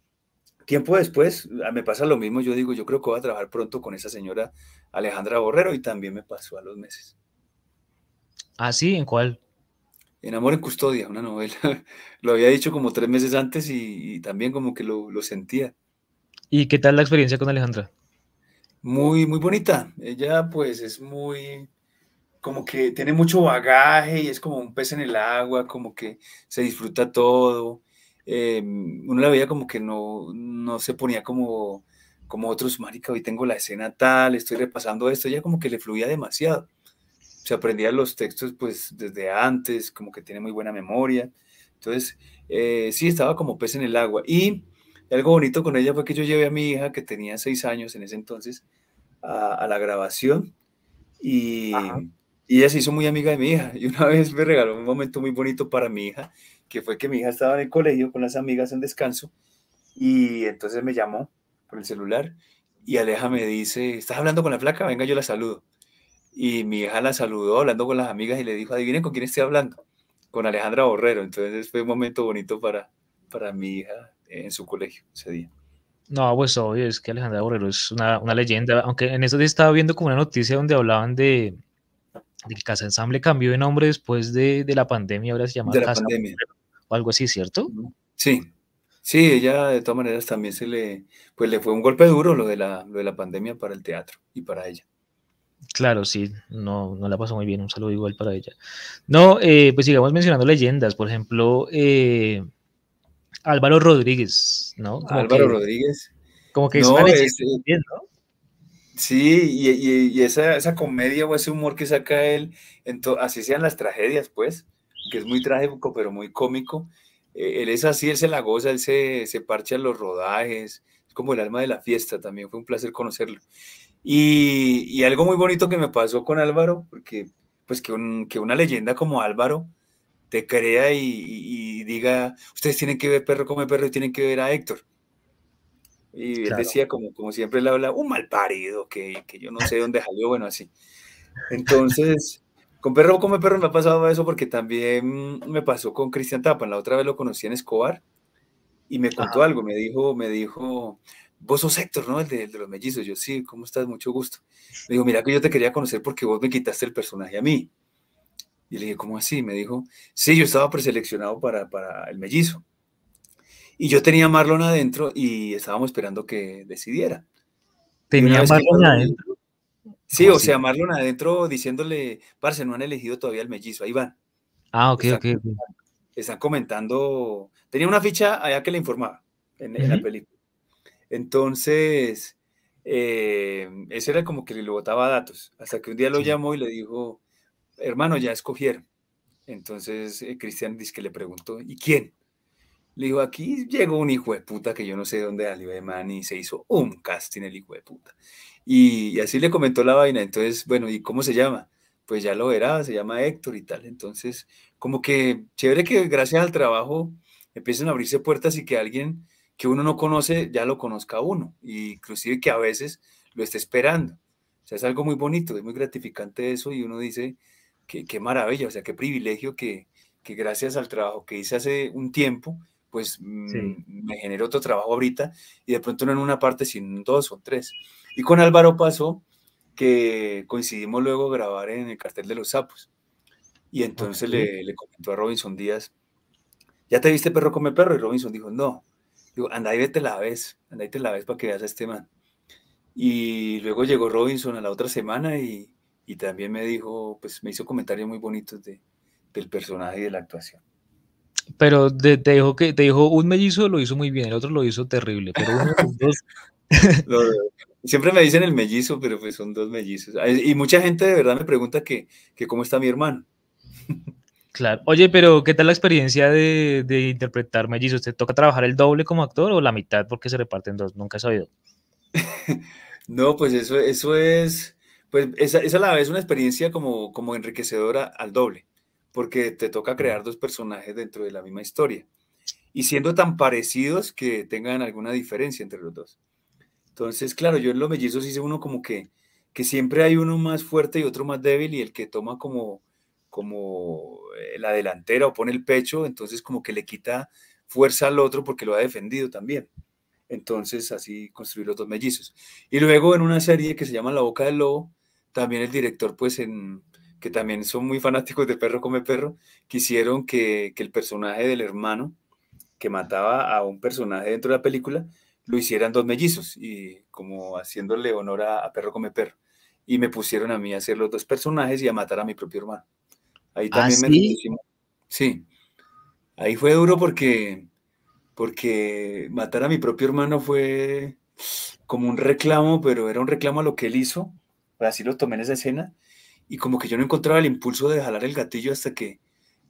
Tiempo después ah, me pasa lo mismo, yo digo, yo creo que voy a trabajar pronto con esa señora Alejandra Borrero y también me pasó a los meses. Ah, sí, ¿en cuál? En Amor en Custodia, una novela. lo había dicho como tres meses antes y, también como que lo, lo, sentía. ¿Y qué tal la experiencia con Alejandra? Muy, muy bonita. Ella pues es muy, como que tiene mucho bagaje y es como un pez en el agua, como que se disfruta todo. Eh, uno la veía como que no, no se ponía como, como otros, marica, hoy tengo la escena tal, estoy repasando esto, ella como que le fluía demasiado. Se aprendía los textos pues desde antes, como que tiene muy buena memoria. Entonces, eh, sí, estaba como pez en el agua. Y algo bonito con ella fue que yo llevé a mi hija, que tenía seis años en ese entonces, a, la grabación. Y, y, ella se hizo muy amiga de mi hija. Y una vez me regaló un momento muy bonito para mi hija, que fue que mi hija estaba en el colegio con las amigas en descanso y entonces me llamó por el celular y Aleja me dice, ¿estás hablando con la flaca? Venga, yo la saludo. Y mi hija la saludó hablando con las amigas y le dijo, adivinen con quién estoy hablando, con Alejandra Borrero. Entonces fue un momento bonito para, para mi hija en su colegio ese día. No, pues obvio, es que Alejandra Borrero es una, una leyenda, aunque en eso estaba viendo como una noticia donde hablaban de, de que Casa Ensamble cambió de nombre después de, de la pandemia, ahora se llama de la pandemia. o algo así, ¿cierto? Sí, sí, ella de todas maneras también se le, pues le fue un golpe duro lo de la, lo de la pandemia para el teatro y para ella. Claro, sí, no, no la pasó muy bien, un saludo igual para ella. No, eh, pues sigamos mencionando leyendas, por ejemplo, eh, Álvaro Rodríguez, ¿no? Álvaro Rodríguez. Como que es una leyenda, ¿no? Sí, y, esa, esa, comedia o ese humor que saca él, así sean las tragedias, pues, que es muy trágico, pero muy cómico. Eh, él es así, él se la goza, él se, se parcha los rodajes, es como el alma de la fiesta, también fue un placer conocerlo. Y, y algo muy bonito que me pasó con Álvaro, porque pues que, que una leyenda como Álvaro te crea y, y, diga, ustedes tienen que ver Perro come Perro y tienen que ver a Héctor y él decía, como, como siempre le habla, un mal parido, que, que yo no sé dónde salió, bueno, así. Entonces, con Perro Come Perro me ha pasado eso porque también me pasó con Cristian Tapa. La otra vez lo conocí en Escobar y me contó algo. Me dijo, me dijo, vos sos Héctor, ¿no? El de, de, los mellizos. Yo, sí, ¿cómo estás? Mucho gusto. Me dijo, mira que yo te quería conocer porque vos me quitaste el personaje a mí. Y le dije, ¿cómo así? Me dijo, sí, yo estaba preseleccionado para, para el mellizo. Y yo tenía a Marlon adentro y estábamos esperando que decidiera. ¿Tenía Marlon adentro? Sí, o sea, Marlon adentro diciéndole, parce, no han elegido todavía el mellizo, ahí van. Ah, ok, ok. Están comentando, tenía una ficha allá que le informaba en, la película. Entonces, eh, ese era como que le botaba datos, hasta que un día lo llamó y le dijo, hermano, ya escogieron. Entonces, eh, Cristian dice que le preguntó, ¿y quién? Le digo, aquí llegó un hijo de puta que yo no sé dónde salió de man y se hizo un casting el hijo de puta. Y, así le comentó la vaina. Entonces, bueno, ¿y cómo se llama? Pues ya lo verá, se llama Héctor y tal. Entonces, como que chévere que gracias al trabajo empiecen a abrirse puertas y que alguien que uno no conoce ya lo conozca a uno. Y inclusive que a veces lo esté esperando. O sea, es algo muy bonito, es muy gratificante eso y uno dice, qué, qué maravilla, o sea, qué privilegio que, que gracias al trabajo que hice hace un tiempo, pues mm, me generó otro trabajo ahorita y de pronto no en una parte, sino en dos o tres. Y con Álvaro pasó que coincidimos luego grabar en el cartel de los sapos. Y entonces le, le, comentó a Robinson Díaz, ¿ya te viste perro come perro? Y Robinson dijo, no. Digo, anda y vete la vez, anda y te la vez para que veas a este man. Y luego llegó Robinson a la otra semana y, y también me dijo, pues me hizo comentarios muy bonitos de, del personaje y de la actuación. Pero te, dijo que te dijo un mellizo lo hizo muy bien, el otro lo hizo terrible, pero uno dos. siempre me dicen el mellizo, pero pues son dos mellizos. Y mucha gente de verdad me pregunta que, que cómo está mi hermano. Claro. Oye, pero ¿qué tal la experiencia de, de, interpretar mellizos? ¿Te toca trabajar el doble como actor o la mitad porque se reparten dos? Nunca he sabido. no, pues eso, eso es, pues esa, esa a la vez una experiencia como, como enriquecedora al doble porque te toca crear dos personajes dentro de la misma historia y siendo tan parecidos que tengan alguna diferencia entre los dos. Entonces, claro, yo en los mellizos hice uno como que, que siempre hay uno más fuerte y otro más débil y el que toma como, como eh, la delantera o pone el pecho, entonces como que le quita fuerza al otro porque lo ha defendido también. Entonces así construí los dos mellizos. Y luego en una serie que se llama La Boca del Lobo, también el director, pues en, que también son muy fanáticos de Perro Come Perro, quisieron que, que el personaje del hermano, que mataba a un personaje dentro de la película, lo hicieran dos mellizos y como haciéndole honor a, Perro come Perro. Y me pusieron a mí a hacer los dos personajes y a matar a mi propio hermano. Ahí ¿Ah, también me Sí, ahí fue duro porque, porque matar a mi propio hermano fue como un reclamo, pero era un reclamo a lo que él hizo. Así lo tomé en esa escena. Y como que yo no encontraba el impulso de jalar el gatillo hasta que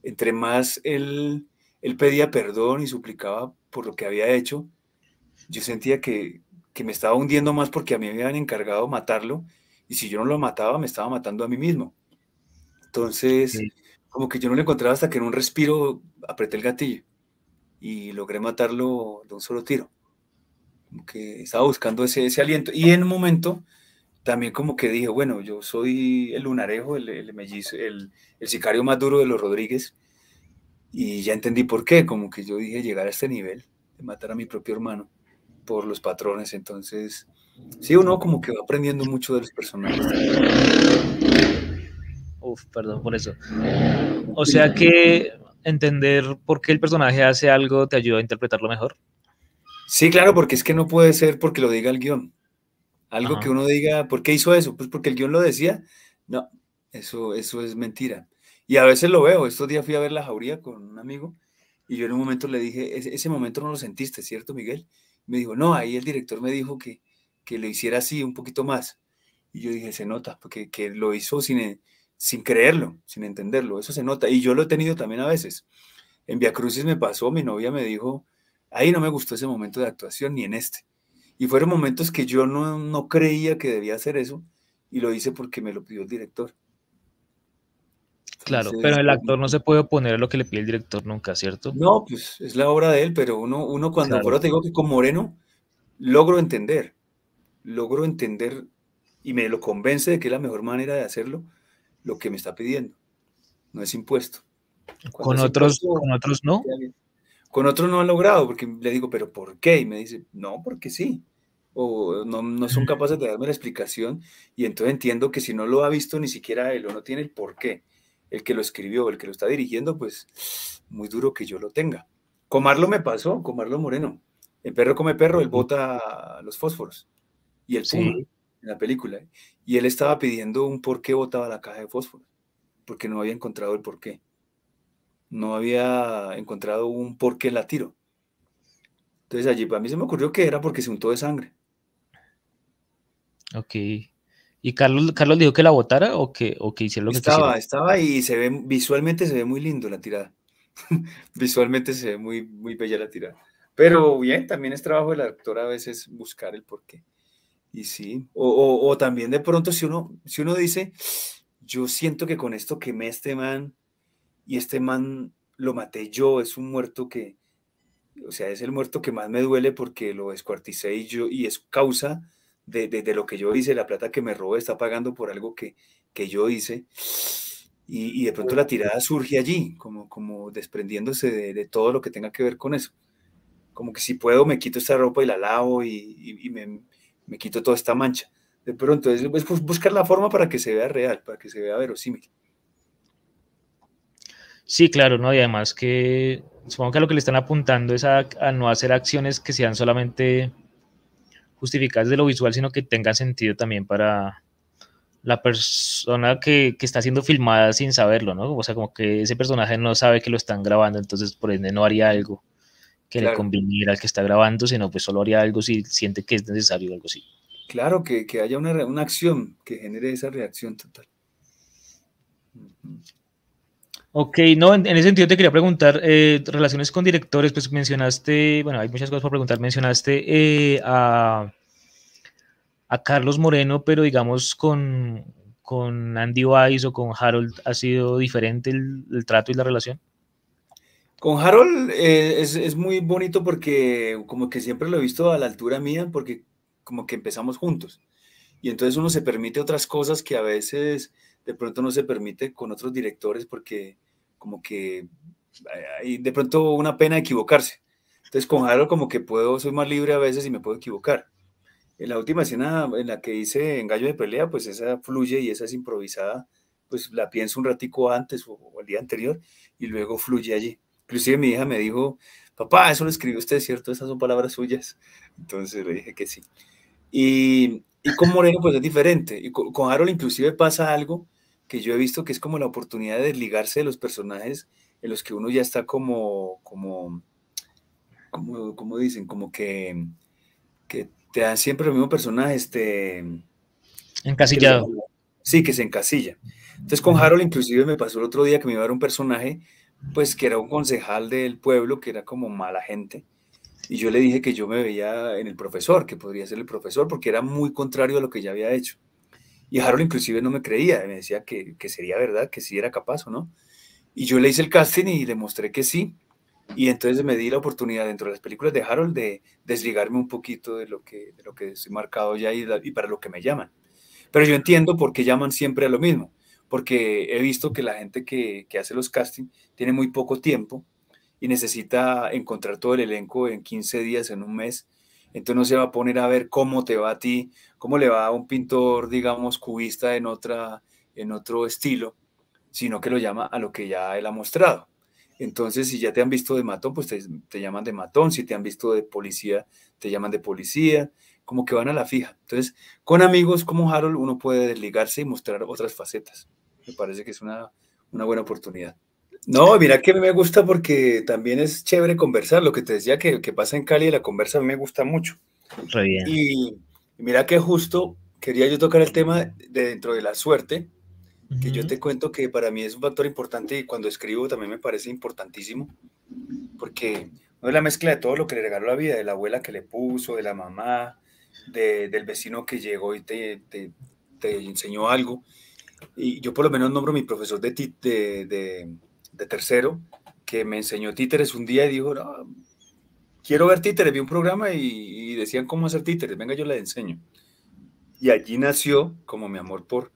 entre más él él pedía perdón y suplicaba por lo que había hecho, yo sentía que, me estaba hundiendo más porque a mí me habían encargado matarlo y si yo no lo mataba me estaba matando a mí mismo. Entonces, como que yo no lo encontraba hasta que en un respiro apreté el gatillo y logré matarlo de un solo tiro. Como que estaba buscando ese, ese aliento. Y en un momento también como que dije, bueno, yo soy el lunarejo, el, el, el, el sicario más duro de los Rodríguez y ya entendí por qué, como que yo dije llegar a este nivel, de matar a mi propio hermano por los patrones. Entonces, sí, uno como que va aprendiendo mucho de los personajes. Uf, perdón por eso. O sea que entender por qué el personaje hace algo te ayuda a interpretarlo mejor. Sí, claro, porque es que no puede ser porque lo diga el guion. Algo que uno diga, ¿por qué hizo eso? Pues porque el guion lo decía. No, eso, eso es mentira. Y a veces lo veo. Estos días fui a ver La Jauría con un amigo y yo en un momento le dije, ese, momento no lo sentiste, ¿cierto, Miguel? me dijo, no, ahí el director me dijo que, que lo hiciera así, un poquito más. Y yo dije, se nota, porque que lo hizo sin, sin creerlo, sin entenderlo. Eso se nota. Y yo lo he tenido también a veces. En Via Crucis me pasó, mi novia me dijo, ahí no me gustó ese momento de actuación, ni en este. Y fueron momentos que yo no, no creía que debía hacer eso, y lo hice porque me lo pidió el director. Claro, pero el actor no se puede oponer a lo que le pide el director nunca, ¿cierto? No, pues es la obra de él, pero uno, uno cuando, por te digo que con Moreno logro entender, logro entender y me lo convence de que es la mejor manera de hacerlo, lo que me está pidiendo. No es impuesto. con otros, con otros no. Con otros no han logrado, porque le digo, pero ¿por qué? Y me dice, no, porque sí. O no, no son capaces de darme la explicación. Y entonces entiendo que si no lo ha visto ni siquiera él o no tiene el por qué el que lo escribió, el que lo está dirigiendo, pues muy duro que yo lo tenga. Comarlo me pasó, Comarlo Moreno. El perro come perro, él bota los fósforos. Y el puma en la película. Y él estaba pidiendo un por qué botaba la caja de fósforos. Porque no había encontrado el por qué. No había encontrado un por qué la tiro. Entonces allí para mí se me ocurrió que era porque se untó de sangre. Ok. ¿Y Carlos, Carlos dijo que la votara o que, o que hiciera lo que Estaba, estaba y se ve, visualmente se ve muy lindo la tirada. visualmente se ve muy, muy bella la tirada. Pero bien, también es trabajo del actor a veces buscar el porqué. Y sí, o, o, también de pronto si uno, si uno dice, yo siento que con esto quemé este man y este man lo maté yo, es un muerto que, o sea, es el muerto que más me duele porque lo descuarticé y yo, y es causa de, lo que yo hice, la plata que me robé está pagando por algo que, que yo hice. Y, de pronto la tirada surge allí, como, como desprendiéndose de, todo lo que tenga que ver con eso. Como que si puedo me quito esta ropa y la lavo y, me, me, quito toda esta mancha. De pronto es, buscar la forma para que se vea real, para que se vea verosímil. Sí, claro, ¿no? Y además que supongo que lo que le están apuntando es a, a no hacer acciones que sean solamente justificadas de lo visual, sino que tengan sentido también para la persona que, está siendo filmada sin saberlo, ¿no? O sea, como que ese personaje no sabe que lo están grabando, entonces por ende no haría algo que le conviniera al que está grabando, sino pues solo haría algo si siente que es necesario algo así. Claro, que, haya una, una, acción que genere esa reacción total. Ok, no, en, ese sentido te quería preguntar, eh, relaciones con directores, pues mencionaste, bueno, hay muchas cosas por preguntar, mencionaste eh, a, a, Carlos Moreno, pero digamos con, con Andy Weiss o con Harold ha sido diferente el, trato y la relación? Con Harold eh, es, es, muy bonito porque como que siempre lo he visto a la altura mía porque como que empezamos juntos. Y entonces uno se permite otras cosas que a veces de pronto no se permite con otros directores porque como que hay de pronto una pena equivocarse. Entonces con Harold como que puedo, soy más libre a veces y me puedo equivocar. En la última escena en la que hice en Gallo de Pelea, pues esa fluye y esa es improvisada, pues la pienso un ratico antes o, o el día anterior y luego fluye allí. Inclusive mi hija me dijo, papá, eso lo escribió usted, ¿cierto? Esas son palabras suyas. Entonces le dije que sí. Y, y con Moreno pues es diferente. Y con, con Harold inclusive pasa algo que yo he visto que es como la oportunidad de desligarse de los personajes en los que uno ya está como, como, como, como dicen, como que, que te dan siempre el mismo personaje, este... Encasillado. sí, que se encasilla. Entonces con Harold inclusive me pasó el otro día que me iba a dar un personaje, pues que era un concejal del pueblo, que era como mala gente. Y yo le dije que yo me veía en el profesor, que podría ser el profesor, porque era muy contrario a lo que ya había hecho. Y Harold inclusive no me creía, me decía que, sería verdad, que sí era capaz o no. Y yo le hice el casting y demostré que sí. Y entonces me di la oportunidad dentro de las películas de Harold de desligarme un poquito de lo que, de lo que estoy marcado ya y, y para lo que me llaman. Pero yo entiendo por qué llaman siempre a lo mismo, porque he visto que la gente que, que hace los castings tiene muy poco tiempo y necesita encontrar todo el elenco en 15 días, en un mes. Entonces no se va a poner a ver cómo te va a ti, cómo le va a un pintor, digamos, cubista en, otra, en otro estilo, sino que lo llama a lo que ya él ha mostrado. Entonces, si ya te han visto de matón, pues te, llaman de matón. Si te han visto de policía, te llaman de policía. Como que van a la fija. Entonces, con amigos como Harold, uno puede desligarse y mostrar otras facetas. Me parece que es una, una buena oportunidad. No, mira que me gusta porque también es chévere conversar. Lo que te decía que, que pasa en Cali, la conversa a mí me gusta mucho. bien. Y, mira que justo quería yo tocar el tema de dentro de la suerte, que yo te cuento que para mí es un factor importante y cuando escribo también me parece importantísimo, porque no es la mezcla de todo lo que le regaló la vida, de la abuela que le puso, de la mamá, de, del vecino que llegó y te, te, te, enseñó algo. Y yo por lo menos nombro a mi profesor de, de, de, de tercero, que me enseñó títeres un día y dijo, quiero ver títeres, vi un programa y, decían cómo hacer títeres, venga, yo le enseño. Y allí nació como mi amor por,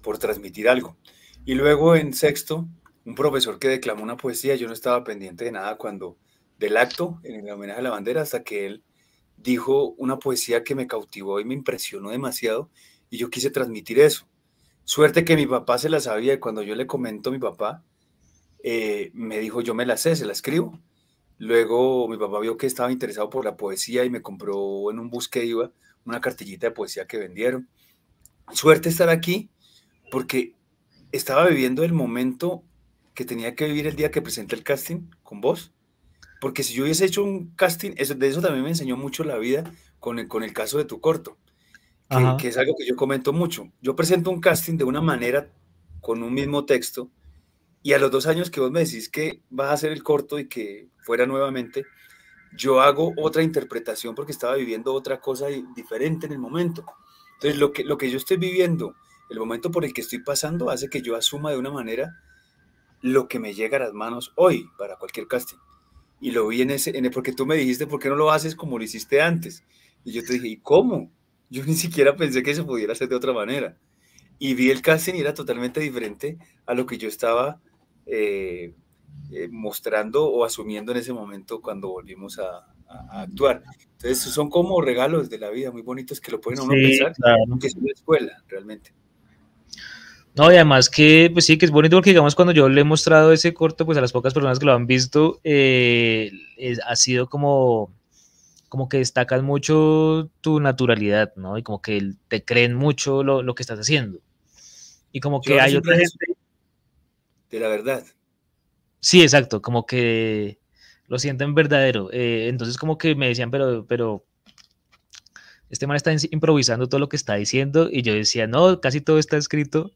por transmitir algo. Y luego en sexto, un profesor que declamó una poesía, yo no estaba pendiente de nada cuando, del acto, en el homenaje a la bandera, hasta que él dijo una poesía que me cautivó y me impresionó demasiado y yo quise transmitir eso. Suerte que mi papá se la sabía y cuando yo le comento a mi papá, eh, me dijo, yo me la sé, se la escribo. Luego mi papá vio que estaba interesado por la poesía y me compró en un bus que iba una cartillita de poesía que vendieron. Suerte estar aquí porque estaba viviendo el momento que tenía que vivir el día que presenté el casting con vos. Porque si yo hubiese hecho un casting, eso, de eso también me enseñó mucho la vida con el, con el caso de tu corto, que, que es algo que yo comento mucho. Yo presento un casting de una manera, con un mismo texto, y a los dos años que vos me decís que vas a hacer el corto y que fuera nuevamente, yo hago otra interpretación porque estaba viviendo otra cosa diferente en el momento. Entonces, lo que, lo que yo estoy viviendo, el momento por el que estoy pasando, hace que yo asuma de una manera lo que me llega a las manos hoy para cualquier casting. Y lo vi en ese, en el, porque tú me dijiste, ¿por qué no lo haces como lo hiciste antes? Y yo te dije, ¿y cómo? Yo ni siquiera pensé que se pudiera hacer de otra manera. Y vi el casting y era totalmente diferente a lo que yo estaba eh, eh, mostrando o asumiendo en ese momento cuando volvimos a, a, actuar. Entonces, son como regalos de la vida muy bonitos que lo pueden uno sí, pensar, claro. que es una escuela realmente. No, y además que, pues sí, que es bonito porque, digamos, cuando yo le he mostrado ese corto, pues a las pocas personas que lo han visto, eh, es, ha sido como, como que destacas mucho tu naturalidad, ¿no? Y como que te creen mucho lo, lo que estás haciendo. Y como que yo hay otra gente de la verdad. Sí, exacto, como que lo sienten verdadero. Eh, entonces como que me decían, pero, pero este man está improvisando todo lo que está diciendo y yo decía, no, casi todo está escrito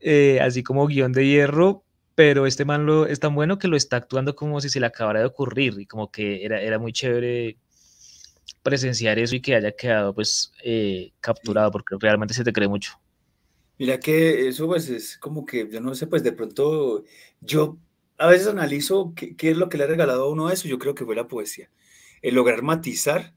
eh, así como guion de hierro, pero este man lo, es tan bueno que lo está actuando como si se le acabara de ocurrir y como que era, era muy chévere presenciar eso y que haya quedado pues eh, capturado porque realmente se te cree mucho. Mira que eso pues es como que, yo no sé, pues de pronto yo a veces analizo qué, qué es lo que le ha regalado a uno eso, yo creo que fue la poesía. El lograr matizar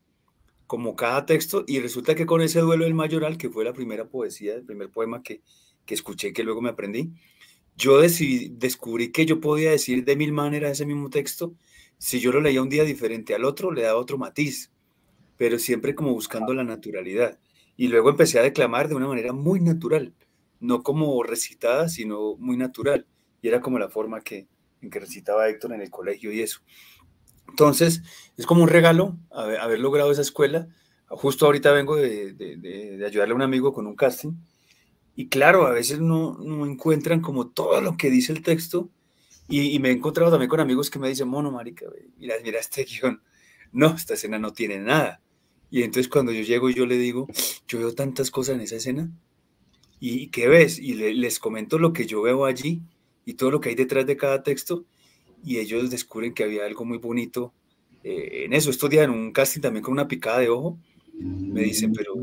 como cada texto y resulta que con ese duelo del mayoral, que fue la primera poesía, el primer poema que, que escuché, que luego me aprendí, yo decidí, descubrí que yo podía decir de mil maneras ese mismo texto. Si yo lo leía un día diferente al otro, le daba otro matiz, pero siempre como buscando la naturalidad. Y luego empecé a declamar de una manera muy natural, no como recitada, sino muy natural. Y era como la forma que, en que recitaba Héctor en el colegio y eso. Entonces, es como un regalo haber, logrado esa escuela. Justo ahorita vengo de, de, ayudarle a un amigo con un casting. Y claro, a veces no, no encuentran como todo lo que dice el texto. Y, me he encontrado también con amigos que me dicen, mono, marica, mira, mira este guion. No, esta escena no tiene nada. Y entonces cuando yo llego y yo le digo, yo veo tantas cosas en esa escena. ¿Y qué ves? Y les comento lo que yo veo allí y todo lo que hay detrás de cada texto y ellos descubren que había algo muy bonito eh, en eso. Estos días en un casting también con una picada de ojo, me dicen, pero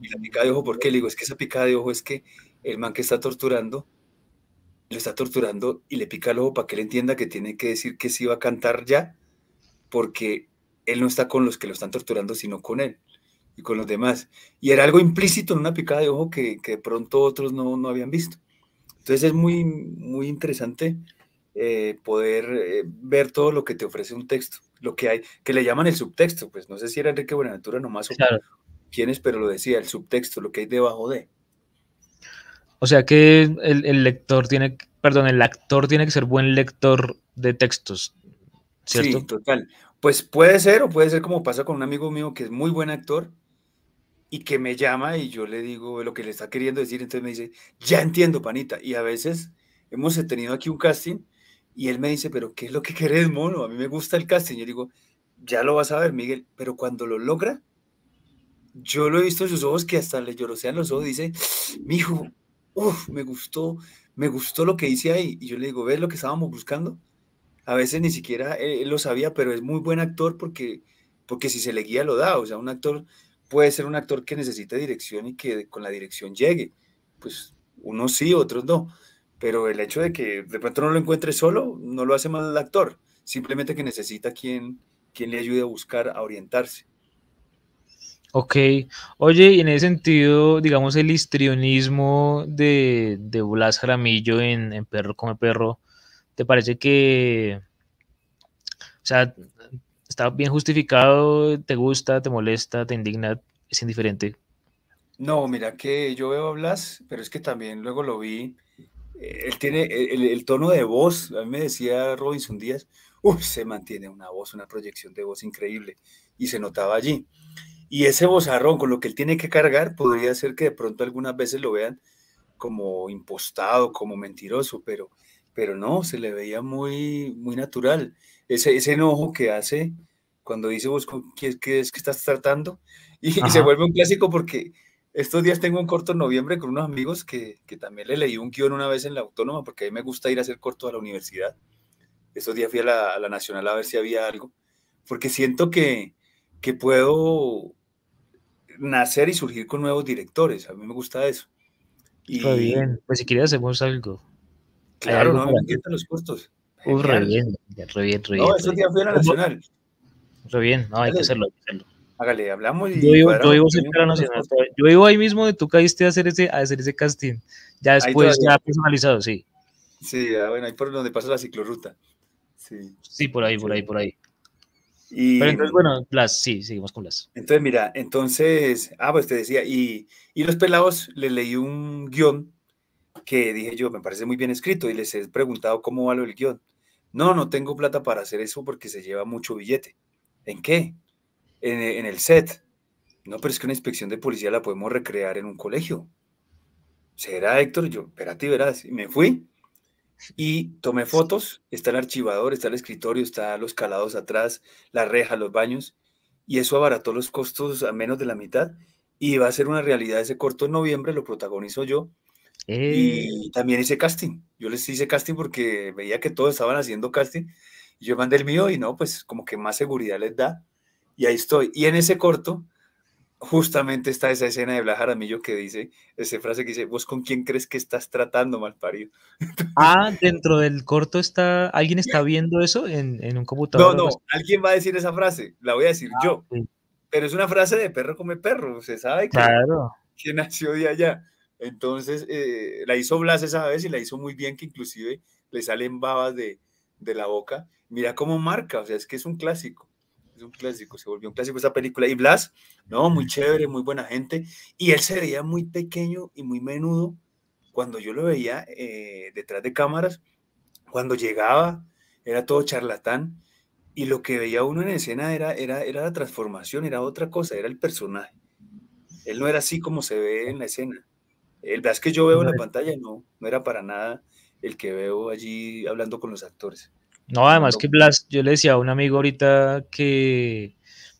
¿y la picada de ojo por qué? Le digo, es que esa picada de ojo es que el man que está torturando, lo está torturando y le pica el ojo para que él entienda que tiene que decir que sí va a cantar ya, porque él no está con los que lo están torturando, sino con él y con los demás. Y era algo implícito en una picada de ojo que, que de pronto otros no, no habían visto. Entonces es muy, muy interesante eh, poder eh, ver todo lo que te ofrece un texto, lo que hay, que le llaman el subtexto, pues no sé si era Enrique Buenaventura nomás o quién es, pero lo decía, el subtexto, lo que hay debajo de. O sea que el, lector tiene, perdón, el actor tiene que ser buen lector de textos, ¿cierto? Sí, total. Pues puede ser, o puede ser como pasa con un amigo mío que es muy buen actor y que me llama y yo le digo lo que le está queriendo decir, entonces me dice, ya entiendo, panita. Y a veces hemos tenido aquí un casting y él me dice, pero ¿qué es lo que querés, mono? A mí me gusta el casting. Yo digo, ya lo vas a ver, Miguel, pero cuando lo logra, yo lo he visto en sus ojos que hasta le llorosean los ojos, dice, mi hijo, uff, me gustó, me gustó lo que hice ahí. Y yo le digo, ¿ves lo que estábamos buscando? A veces ni siquiera él, lo sabía, pero es muy buen actor porque, porque si se le guía lo da. O sea, un actor puede ser un actor que necesita dirección y que con la dirección llegue. Pues unos sí, otros no pero el hecho de que de pronto no lo encuentre solo no lo hace mal el actor, simplemente que necesita quien, quien le ayude a buscar, a orientarse. Ok, oye, y en ese sentido, digamos, el histrionismo de, de Blas Jaramillo en, en Perro come Perro, ¿te parece que, o sea, está bien justificado, te gusta, te molesta, te indigna, es indiferente? No, mira que yo veo a Blas, pero es que también luego lo vi él tiene el, tono de voz, a mí me decía Robinson Díaz, se mantiene una voz, una proyección de voz increíble, y se notaba allí. Y ese vozarrón con lo que él tiene que cargar podría ser que de pronto algunas veces lo vean como impostado, como mentiroso, pero, pero no, se le veía muy, muy natural. Ese, ese enojo que hace cuando dice vos qué, es que estás tratando, y, y se vuelve un clásico porque estos días tengo un corto en noviembre con unos amigos que, que, también le leí un guion una vez en la autónoma, porque a mí me gusta ir a hacer corto a la universidad. Estos días fui a la, a la Nacional a ver si había algo, porque siento que, que puedo nacer y surgir con nuevos directores. A mí me gusta eso. Y, bien, pues si quieres hacemos algo. Claro, no, me encantan los cortos. Uh, re bien, re bien, re bien. No, estos días fui a la Nacional. Re bien, no, hay que hacerlo, hay que hacerlo. Hágale, hablamos y. Yo vivo, yo Nacional. Yo vivo ahí mismo de tú caíste a hacer ese, a hacer ese casting. Ya después, ya personalizado, sí. Sí, bueno, ahí por donde pasa la ciclorruta. Sí. Sí, por ahí, por ahí, por ahí. Y, Pero entonces, bueno, las, sí, seguimos con las. Entonces, mira, entonces, ah, pues te decía, y, y los pelados les leí un guion que dije yo, me parece muy bien escrito, y les he preguntado cómo va lo del guion. No, no tengo plata para hacer eso porque se lleva mucho billete. ¿En qué? en, el set. No, pero es que una inspección de policía la podemos recrear en un colegio. ¿Será Héctor? Yo, espérate, verás. Y me fui y tomé fotos. Está el archivador, está el escritorio, está los calados atrás, la reja, los baños. Y eso abarató los costos a menos de la mitad. Y va a ser una realidad ese corto en noviembre, lo protagonizo yo. Y también hice casting. Yo les hice casting porque veía que todos estaban haciendo casting. Y yo mandé el mío y no, pues como que más seguridad les da y ahí estoy. Y en ese corto, justamente está esa escena de Blas Jaramillo que dice, esa frase que dice, vos con quién crees que estás tratando, mal parido. Ah, dentro del corto está, ¿alguien está viendo eso en, un computador? No, no, alguien va a decir esa frase, la voy a decir ah, yo. Pero es una frase de perro come perro, se sabe que, claro. que nació de allá. Entonces, eh, la hizo Blas esa vez y la hizo muy bien, que inclusive le salen babas de, de la boca. Mira cómo marca, o sea, es que es un clásico un clásico, se volvió un clásico esa película. Y Blas, no, muy chévere, muy buena gente. Y él se veía muy pequeño y muy menudo cuando yo lo veía eh, detrás de cámaras. Cuando llegaba, era todo charlatán. Y lo que veía uno en escena era, era, era la transformación, era otra cosa, era el personaje. Él no era así como se ve en la escena. El Blas que yo veo en la pantalla no, no era para nada el que veo allí hablando con los actores. No, además que Blas, yo le decía a un amigo ahorita que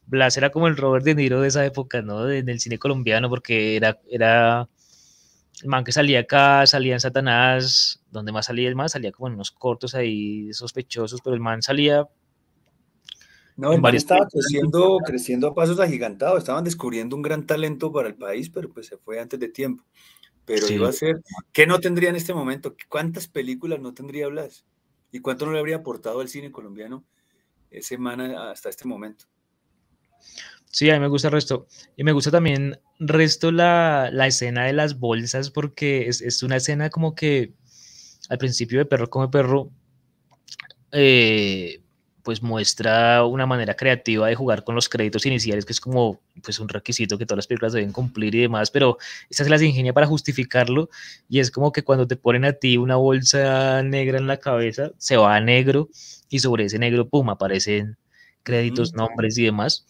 Blas era como el Robert De Niro de esa época, ¿no? En el cine colombiano, porque era, era el man que salía acá, salía en Satanás, donde más salía el man, salía como en unos cortos ahí sospechosos, pero el man salía. No, el man estaba creciendo, creciendo a pasos agigantados, estaban descubriendo un gran talento para el país, pero pues se fue antes de tiempo. Pero iba a ser, ¿qué no tendría en este momento? ¿Cuántas películas no tendría Blas? ¿Y cuánto no le habría aportado al cine colombiano esa semana hasta este momento? Sí, a mí me gusta el resto. Y me gusta también resto la, la escena de las bolsas porque es, es, una escena como que al principio de Perro come Perro eh, pues muestra una manera creativa de jugar con los créditos iniciales, que es como pues un requisito que todas las películas deben cumplir y demás, pero esta se las ingenia para justificarlo y es como que cuando te ponen a ti una bolsa negra en la cabeza, se va a negro y sobre ese negro, pum, aparecen créditos, nombres y demás.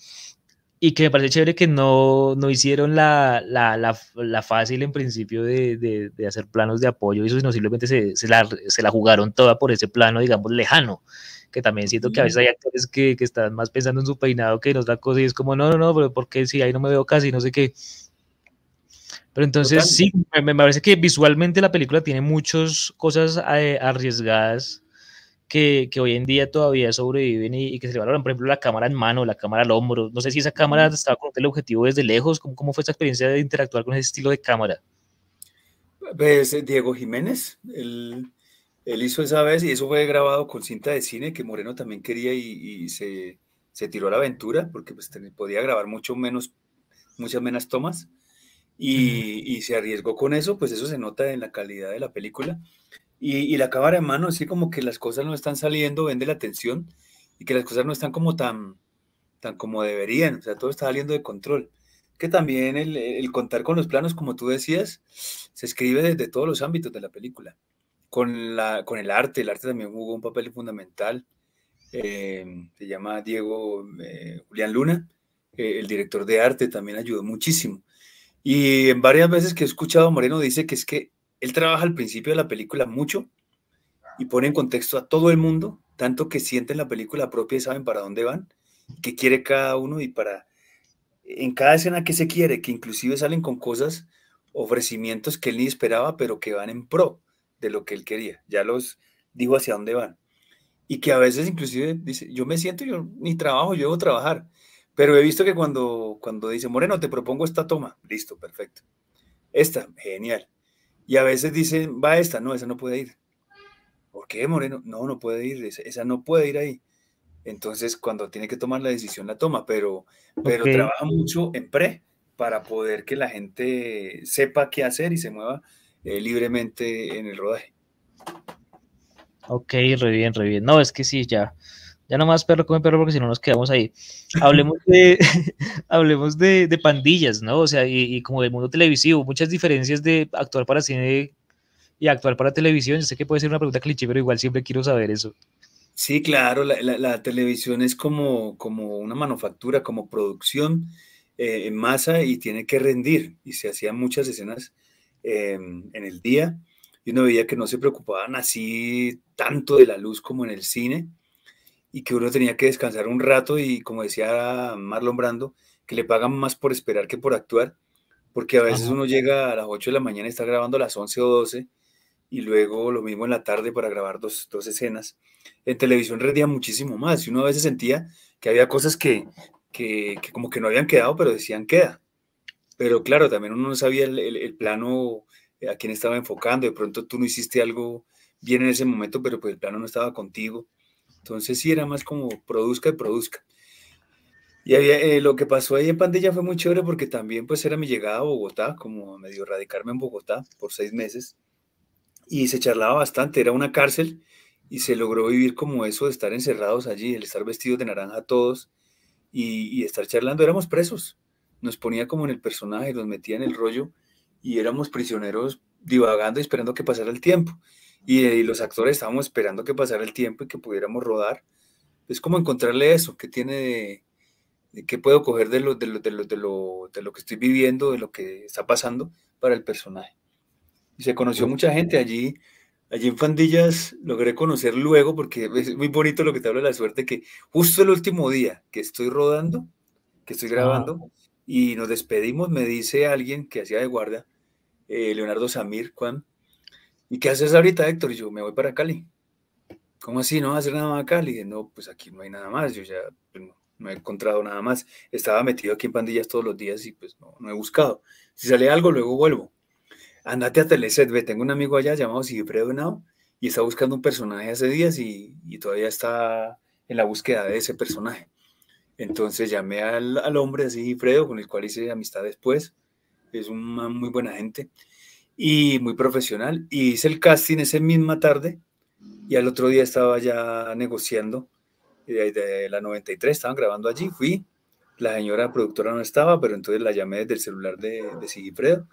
Y que me parece chévere que no, no hicieron la, la, la, la fácil en principio de, de, de, hacer planos de apoyo, y eso, sino simplemente se, se, la, se la jugaron toda por ese plano, digamos, lejano que también siento que a veces hay actores que, que, están más pensando en su peinado que en otra cosa y es como, no, no, no, pero porque si ahí no me veo casi, no sé qué. Pero entonces sí, me, parece que visualmente la película tiene muchas cosas eh, arriesgadas que, que, hoy en día todavía sobreviven y, que se le valoran, por ejemplo, la cámara en mano, la cámara al hombro. No sé si esa cámara estaba con el objetivo desde lejos, ¿cómo, cómo fue esa experiencia de interactuar con ese estilo de cámara? Pues Diego Jiménez, el él hizo esa vez y eso fue grabado con cinta de cine que Moreno también quería y, se, se, tiró a la aventura porque pues, podía grabar mucho menos, muchas menos tomas y, y, se arriesgó con eso, pues eso se nota en la calidad de la película. Y, y, la cámara en mano, así como que las cosas no están saliendo, vende la atención y que las cosas no están como tan, tan como deberían, o sea, todo está saliendo de control. Que también el, el contar con los planos, como tú decías, se escribe desde todos los ámbitos de la película con, la, con el arte. El arte también jugó un papel fundamental. Eh, se llama Diego eh, Julián Luna, eh, el director de arte, también ayudó muchísimo. Y en varias veces que he escuchado Moreno dice que es que él trabaja al principio de la película mucho y pone en contexto a todo el mundo, tanto que sienten la película propia y saben para dónde van, qué quiere cada uno y para en cada escena que se quiere, que inclusive salen con cosas, ofrecimientos que él ni esperaba, pero que van en pro de lo que él quería, ya los dijo hacia dónde van. Y que a veces inclusive dice, yo me siento, yo ni trabajo, yo debo trabajar, pero he visto que cuando, cuando dice, Moreno, te propongo esta toma, listo, perfecto. Esta, genial. Y a veces dice, va esta, no, esa no puede ir. ¿Por qué, Moreno? No, no puede ir, esa, no puede ir ahí. Entonces, cuando tiene que tomar la decisión, la toma, pero, pero trabaja mucho en pre para poder que la gente sepa qué hacer y se mueva eh, libremente en el rodaje. Ok, re bien, re bien. No, es que sí, ya. Ya nomás perro come perro porque si no nos quedamos ahí. Hablemos de, hablemos de, de, pandillas, ¿no? O sea, y, y, como del mundo televisivo, muchas diferencias de actuar para cine y actuar para televisión. Yo sé que puede ser una pregunta cliché, pero igual siempre quiero saber eso. Sí, claro, la, la, la televisión es como, como una manufactura, como producción eh, en masa y tiene que rendir. Y se hacían muchas escenas En el día y uno veía que no se preocupaban así tanto de la luz como en el cine y que uno tenía que descansar un rato y como decía Marlon Brando, que le pagan más por esperar que por actuar, porque a veces uno llega a las 8 de la mañana y está grabando a las 11 o 12 y luego lo mismo en la tarde para grabar dos, dos escenas. En televisión rendía muchísimo más y uno a veces sentía que había cosas que, que, que como que no habían quedado, pero decían queda pero claro, también uno no sabía el, plano a quién estaba enfocando, de pronto tú no hiciste algo bien en ese momento, pero pues el plano no estaba contigo. Entonces sí era más como produzca y produzca. Y eh, lo que pasó ahí en Pandilla fue muy chévere porque también pues era mi llegada a Bogotá, como medio radicarme en Bogotá por seis meses. Y se charlaba bastante, era una cárcel y se logró vivir como eso de estar encerrados allí, el estar vestidos de naranja todos y, estar charlando. Éramos presos, nos ponía como en el personaje, nos metía en el rollo y éramos prisioneros divagando y esperando que pasara el tiempo. Y, y, los actores estábamos esperando que pasara el tiempo y que pudiéramos rodar. Es como encontrarle eso, que tiene de, qué puedo coger de lo, de, lo, de, lo, de, lo, de lo que estoy viviendo, de lo que está pasando para el personaje. Y se conoció mucha gente allí. Allí en Fandillas logré conocer luego, porque es muy bonito lo que te habla de la suerte, que justo el último día que estoy rodando, que estoy grabando, y nos despedimos, me dice alguien que hacía de guardia, eh, Leonardo Samir, Juan, ¿y qué haces ahorita, Héctor? Y yo, me voy para Cali. ¿Cómo así? ¿No vas a hacer nada más a Cali? Y no, pues aquí no hay nada más, yo ya pues, no he encontrado nada más. Estaba metido aquí en pandillas todos los días y pues no, he buscado. Si sale algo, luego vuelvo. Andate a Teleset, ve, tengo un amigo allá llamado Sigifredo Henao y está buscando un personaje hace días y, todavía está en la búsqueda de ese personaje. Entonces llamé al, al hombre, Sigifredo, con el cual hice amistad después. Es una muy buena gente y muy profesional. Y hice el casting esa misma tarde y al otro día estaba ya negociando de, la 93, estaban grabando allí, fui, la señora productora no estaba, pero entonces la llamé desde el celular de, de Sigifredo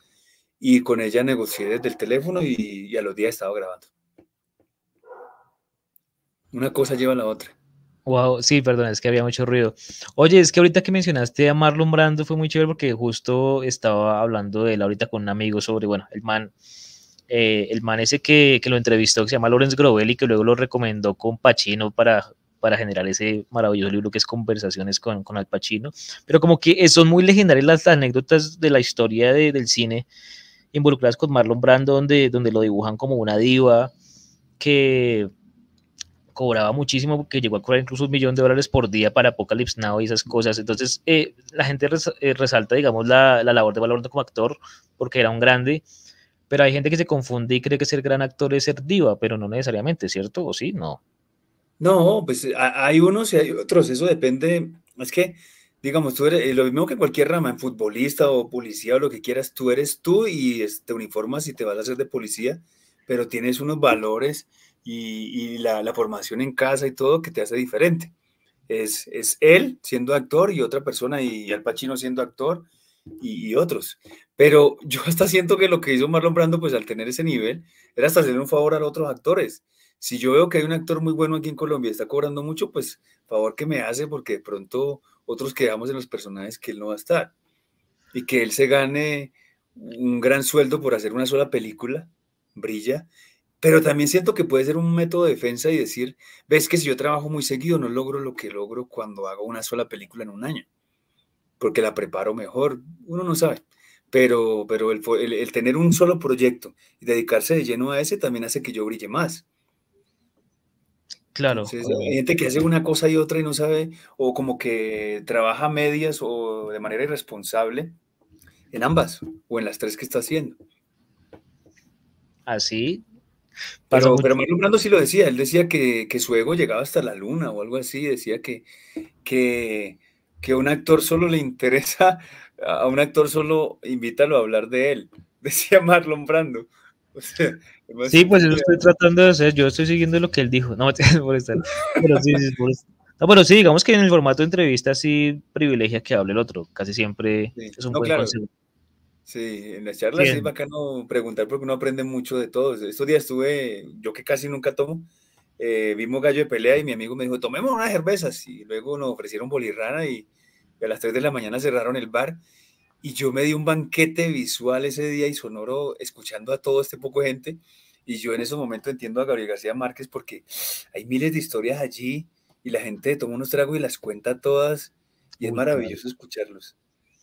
y con ella negocié desde el teléfono y, a los días estaba grabando. Una cosa lleva a la otra. Wow, sí, perdón, es que había mucho ruido. Oye, es que ahorita que mencionaste a Marlon Brando fue muy chévere porque justo estaba hablando de él ahorita con un amigo sobre, bueno, el man, eh, el man ese que, que, lo entrevistó, que se llama Lawrence Grovel y que luego lo recomendó con Pacino para para generar ese maravilloso libro que es Conversaciones con, con Al Pacino. Pero como que son muy legendarias las anécdotas de la historia de, del cine involucradas con Marlon Brando, donde, donde lo dibujan como una diva que cobraba muchísimo, porque llegó a cobrar incluso un millón de dólares por día para Apocalypse Now y esas cosas. Entonces, eh, la gente eh, resalta, digamos, la, la labor de Marlon como actor, porque era un grande, pero hay gente que se confunde y cree que ser gran actor es ser diva, pero no necesariamente, ¿cierto? ¿O sí? No. No, pues hay unos y hay otros, eso depende, es que, digamos, tú eres lo mismo que cualquier rama, en futbolista o policía o lo que quieras, tú eres tú y te uniformas y te vas a hacer de policía, pero tienes unos valores y, la, formación en casa y todo que te hace diferente. Es, es él siendo actor y otra persona y Al Pacino siendo actor y, otros. Pero yo hasta siento que lo que hizo Marlon Brando, pues al tener ese nivel, era hasta hacer un favor a los otros actores si yo veo que hay un actor muy bueno aquí en Colombia y está cobrando mucho, pues favor que me hace porque de pronto otros quedamos en los personajes que él no va a estar. Y que él se gane un gran sueldo por hacer una sola película, brilla. Pero también siento que puede ser un método de defensa y decir, ves que si yo trabajo muy seguido no logro lo que logro cuando hago una sola película en un año, porque la preparo mejor, uno no sabe. Pero, pero el, el, el tener un solo proyecto y dedicarse de lleno a ese también hace que yo brille más. Claro. hay gente que hace una cosa y otra y no sabe, o como que trabaja medias o de manera irresponsable en ambas, o en las tres que está haciendo. Así. Pero, pero Marlon Brando sí lo decía, él decía que, que, su ego llegaba hasta la luna o algo así, decía que, que, que un actor solo le interesa, a un actor solo invítalo a hablar de él, decía Marlon Brando. sí, pues eso estoy tratando de hacer, yo estoy siguiendo lo que él dijo, no, por estar, pero sí, sí, por No, pero sí, digamos que en el formato de entrevista sí privilegia que hable el otro, casi siempre es un buen consejo. Sí, en las charlas es bacano preguntar porque uno aprende mucho de todo. Estos días estuve, yo que casi nunca tomo, eh, vimos gallo de pelea y mi amigo me dijo, tomemos unas cervezas. Y luego nos ofrecieron bolirrana y a las 3 de la mañana cerraron el bar y yo me di un banquete visual ese día y sonoro escuchando a todo este poco de gente. Y yo en ese momento entiendo a Gabriel García Márquez porque hay miles de historias allí y la gente toma unos tragos y las cuenta todas y es maravilloso escucharlos.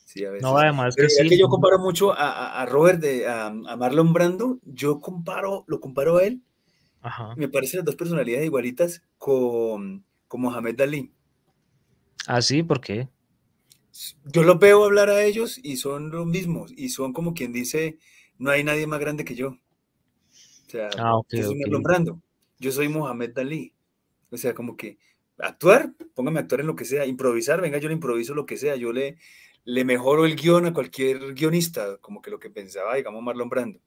Sí, a veces. No, además Pero que, sí. que yo comparo mucho a, a Robert, de, a, a, Marlon Brando, yo comparo, lo comparo a él, Ajá. me parecen las dos personalidades igualitas con, con Mohamed Dalí. ¿Ah, sí? ¿Por qué? yo los veo hablar a ellos y son los mismos, y son como quien dice, no hay nadie más grande que yo. O sea, Ah, yo soy. Marlon Brando, yo soy Mohamed Dalí. O sea, como que actuar, póngame a actuar en lo que sea, improvisar, venga, yo le improviso lo que sea, yo le, le mejoro el guion a cualquier guionista, como que lo que pensaba, digamos, Marlon Brando.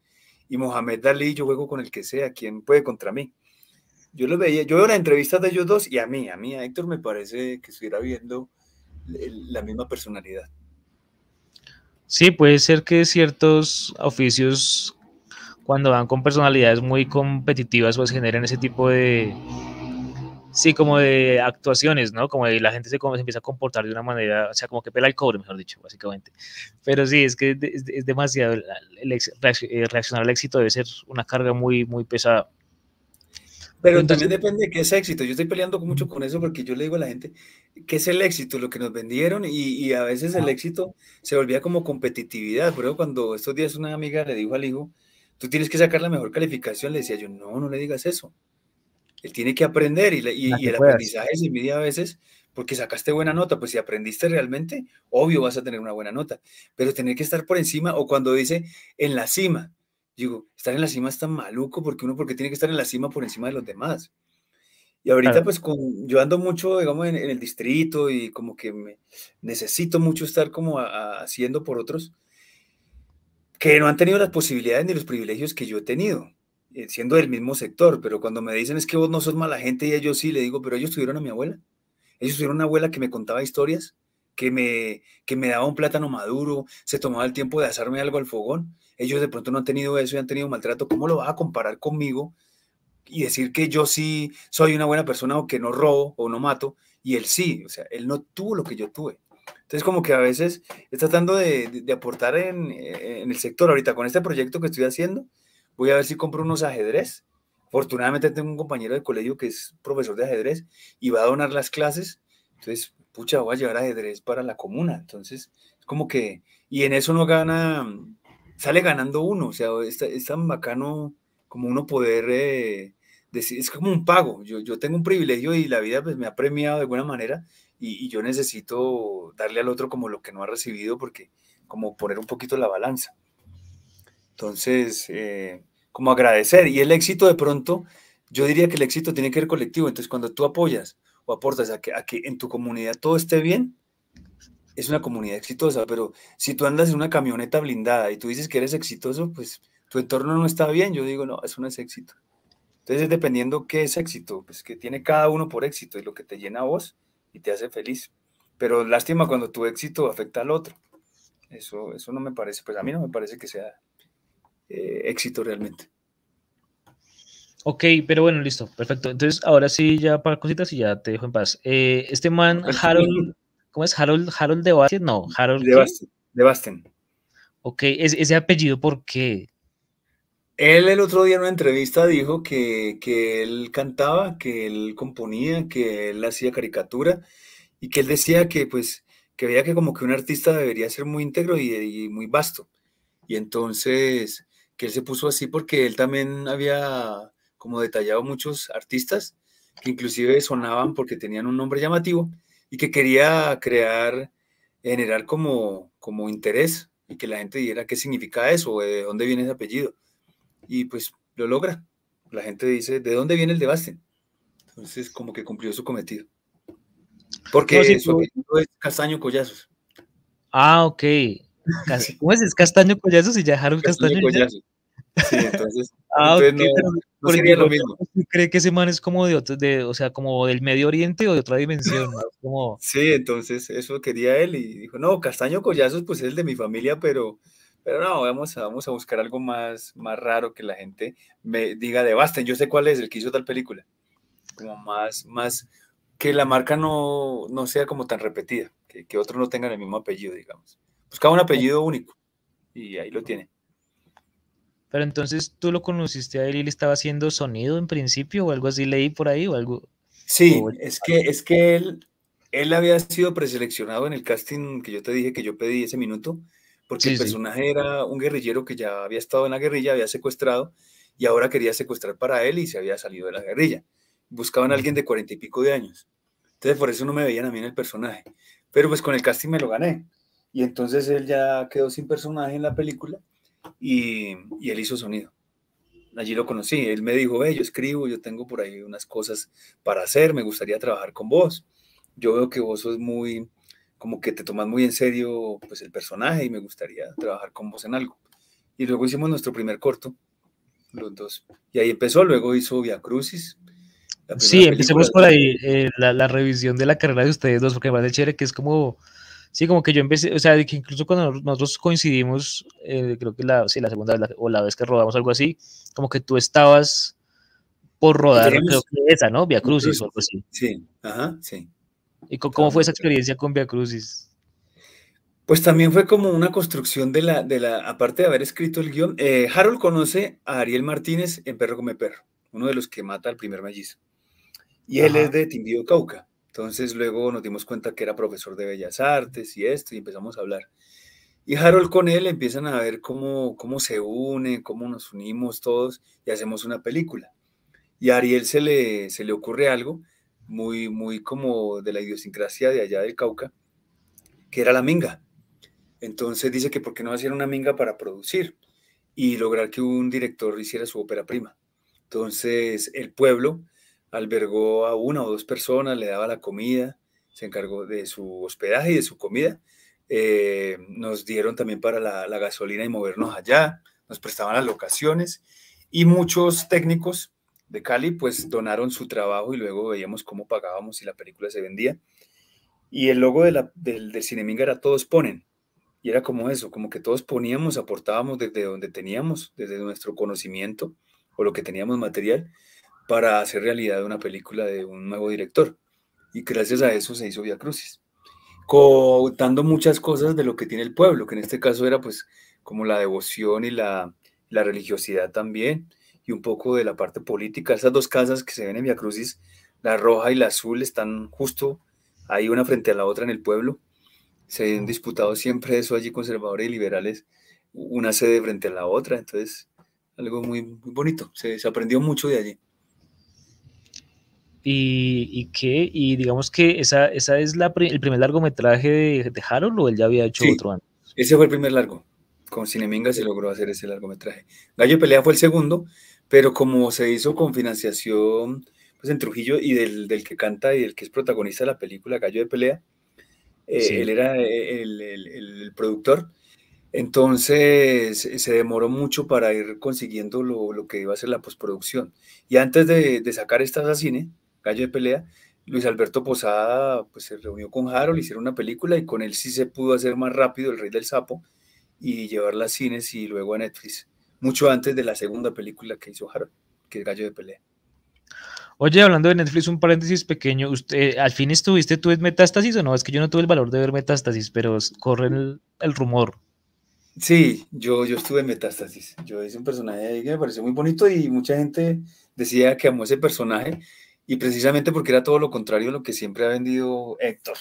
Y Mohamed Dalí, yo juego con el que sea, ¿quién puede contra mí? Yo lo veía, yo veo las entrevistas de ellos dos y a mí, a mí, a Héctor me parece que estuviera viendo la misma personalidad. Sí, puede ser que ciertos oficios, cuando van con personalidades muy competitivas, pues generen ese tipo de, sí, como de actuaciones, ¿no? Como de la gente se, como se empieza a comportar de una manera, o sea, como que pela el cobre, mejor dicho, básicamente. Pero sí, es que es, es de- es demasiado, el- ex- eh, reaccionar al éxito debe ser una carga muy, muy pesada. Pero Entonces- también depende de qué es éxito. Yo estoy peleando mucho con eso porque yo le digo a la gente, ¿qué es el éxito? Lo que nos vendieron y, y a veces el éxito se volvía como competitividad. Por ejemplo, cuando estos días una amiga le dijo al hijo, tú tienes que sacar la mejor calificación, le decía yo, no, no le digas eso. Él tiene que aprender y, el puedas. aprendizaje se mide a veces porque sacaste buena nota. Pues si aprendiste realmente, obvio vas a tener una buena nota. Pero tener que estar por encima o cuando dice en la cima, digo, estar en la cima es tan maluco porque uno porque tiene que estar en la cima por encima de los demás. Y ahorita Claro. pues con, yo ando mucho, digamos, en, en el distrito y como que me, necesito mucho estar como a- a- haciendo por otros que no han tenido las posibilidades ni los privilegios que yo he tenido, siendo del mismo sector, pero cuando me dicen es que vos no sos mala gente y ellos sí, le digo, pero ellos tuvieron a mi abuela, ellos tuvieron una abuela que me contaba historias, que me, que me daba un plátano maduro, se tomaba el tiempo de asarme algo al fogón, ellos de pronto no han tenido eso y han tenido maltrato, ¿cómo lo vas a comparar conmigo? y decir que yo sí soy una buena persona o que no robo o no mato, y él sí, o sea, él no tuvo lo que yo tuve. Entonces, como que a veces es tratando de, de- de aportar en, eh, en el sector. Ahorita con este proyecto que estoy haciendo, voy a ver si compro unos ajedrez. Afortunadamente tengo un compañero de colegio que es profesor de ajedrez y va a donar las clases. Entonces, pucha, voy a llevar ajedrez para la comuna. Entonces, es como que, y en eso no gana, sale ganando uno. O sea, es, es tan bacano como uno poder eh, decir, es como un pago. Yo, yo tengo un privilegio y la vida pues me ha premiado de alguna manera y, yo necesito darle al otro como lo que no ha recibido porque como poner un poquito la balanza. Entonces, eh, como agradecer y el éxito de pronto, yo diría que el éxito tiene que ser colectivo. Entonces, cuando tú apoyas o aportas a que, en tu comunidad todo esté bien, es una comunidad exitosa, pero si tú andas en una camioneta blindada y tú dices que eres exitoso, pues tu entorno no está bien. Yo digo, no, eso no es éxito. Entonces, dependiendo qué es éxito, pues que tiene cada uno por éxito y lo que te llena a vos y te hace feliz. Pero lástima cuando tu éxito afecta al otro. Eso, eso no me parece, pues a mí no me parece que sea eh, éxito realmente. Ok, pero bueno, listo, perfecto. Entonces, ahora sí, ya para cositas y ya te dejo en paz. Eh, este man, Harold, ¿cómo es? Harold, Harold de Basten, no, Harold. De. Basten. De Basten. Ok, es- ese apellido, ¿por qué? Él el otro día en una entrevista dijo que, que él cantaba, que él componía, que él hacía caricatura y que él decía que pues que veía que como que un artista debería ser muy íntegro y, y muy vasto. Y entonces que él se puso así porque él también había como detallado muchos artistas que inclusive sonaban porque tenían un nombre llamativo y que quería crear, generar como, como interés y que la gente dijera qué significa eso, de dónde viene ese apellido. Y pues lo logra. La gente dice, ¿de dónde viene el de Basten? Entonces como que cumplió su cometido. Porque No, su tú- apellido es Castaño Collazos. Ah, ok. Cas- ¿Cómo es? ¿Es Castaño Collazos y ya Harold Castaño? y ya? Collazos. Sí, entonces, Ah, entonces no, pero no porque sería lo mismo. cree que ese man es como de otro, de, o sea, como del Medio Oriente o de otra dimensión, ¿no? Como, Sí, entonces eso quería él y dijo, no, Castaño Collazos pues es el de mi familia, pero, pero no, vamos a, vamos a buscar algo más, más raro que la gente me diga de Basten. Yo sé cuál es el que hizo tal película. Como más, más, que la marca no, no sea como tan repetida, que, que otros no tengan el mismo apellido, digamos. Buscaba un apellido único y ahí lo tiene. pero entonces tú lo conociste a él y él estaba haciendo sonido en principio o algo así, leí por ahí o algo. Sí, O- es que, es que él, él había sido preseleccionado en el casting que yo te dije que yo pedí ese minuto, porque Sí, el sí. personaje era un guerrillero que ya había estado en la guerrilla, había secuestrado y ahora quería secuestrar para él y se había salido de la guerrilla. Buscaban a alguien de cuarenta y pico de años. Entonces por eso no me veían a mí en el personaje. pero pues con el casting me lo gané. Y entonces él ya quedó sin personaje en la película y, y él hizo sonido. Allí lo conocí. Él me dijo, yo escribo, yo tengo por ahí unas cosas para hacer, me gustaría trabajar con vos. Yo veo que vos sos muy, como que te tomas muy en serio pues el personaje y me gustaría trabajar con vos en algo. Y luego hicimos nuestro primer corto, los dos. Y ahí empezó, luego hizo Via Crucis. Sí, empecemos por ahí, eh, la, la, revisión de la carrera de ustedes dos, porque más de chévere que es como, sí, como que yo empecé, o sea, que incluso cuando nosotros coincidimos, eh, creo que la, sí, la segunda vez o la vez que rodamos algo así, como que tú estabas por rodar, creo que esa, ¿no? Via Crucis o algo así. Sí, ajá, sí. ¿Y cómo fue esa experiencia con Via Crucis? Pues también fue como una construcción de la, de la aparte de haber escrito el guion, eh, Harold conoce a Ariel Martínez en Perro Come Perro, uno de los que mata al primer mellizo. Y él es de Timbío, Cauca. Entonces luego nos dimos cuenta que era profesor de Bellas Artes y esto, y empezamos a hablar. Y Harold con él empiezan a ver cómo, cómo se une, cómo nos unimos todos y hacemos una película. Y a Ariel se le, se le ocurre algo muy, muy como de la idiosincrasia de allá del Cauca, que era la minga. Entonces dice que por qué no hacer una minga para producir y lograr que un director hiciera su ópera prima. Entonces el pueblo albergó a una o dos personas, le daba la comida, se encargó de su hospedaje y de su comida. Eh, nos dieron también para la, gasolina y movernos allá, nos prestaban las locaciones y muchos técnicos de Cali pues donaron su trabajo y luego veíamos cómo pagábamos y la película se vendía. Y el logo de del, del Cineminga era Todos Ponen. Y era como eso, como que todos poníamos, aportábamos desde donde teníamos, desde nuestro conocimiento o lo que teníamos material para hacer realidad una película de un nuevo director. Y gracias a eso se hizo Via Crucis, contando muchas cosas de lo que tiene el pueblo, que en este caso era pues como la devoción y la, la religiosidad también, y un poco de la parte política. Esas dos casas que se ven en Via Crucis, la roja y la azul, están justo ahí una frente a la otra en el pueblo. Se han disputado siempre eso allí, conservadores y liberales, una sede frente a la otra. Entonces, algo muy, muy bonito. Se, se aprendió mucho de allí. ¿Y, y qué? Y digamos que esa, esa es la, el primer largometraje de, de, Harold o él ya había hecho sí, otro antes. Ese fue el primer largo. Con Cineminga se logró hacer ese largometraje. Gallo de Pelea fue el segundo, pero como se hizo con financiación pues en Trujillo y del, del que canta y del que es protagonista de la película Gallo de Pelea, eh, sí. él era el, el, el, productor. Entonces se demoró mucho para ir consiguiendo lo, lo, que iba a ser la postproducción. Y antes de, de sacar estas a cine, Gallo de Pelea, Luis Alberto Posada pues, se reunió con Harold, hicieron una película y con él sí se pudo hacer más rápido El Rey del Sapo y llevarla a cines y luego a Netflix, mucho antes de la segunda película que hizo Harold, que es Gallo de Pelea. Oye, hablando de Netflix, un paréntesis pequeño, ¿usted, ¿al fin estuviste tú en Metástasis o no? Es que yo no tuve el valor de ver Metástasis, pero corre el, el rumor. Sí, yo, yo estuve en Metástasis. Yo hice un personaje ahí que me pareció muy bonito y mucha gente decía que amó ese personaje y precisamente porque era todo lo contrario a lo que siempre ha vendido Héctor,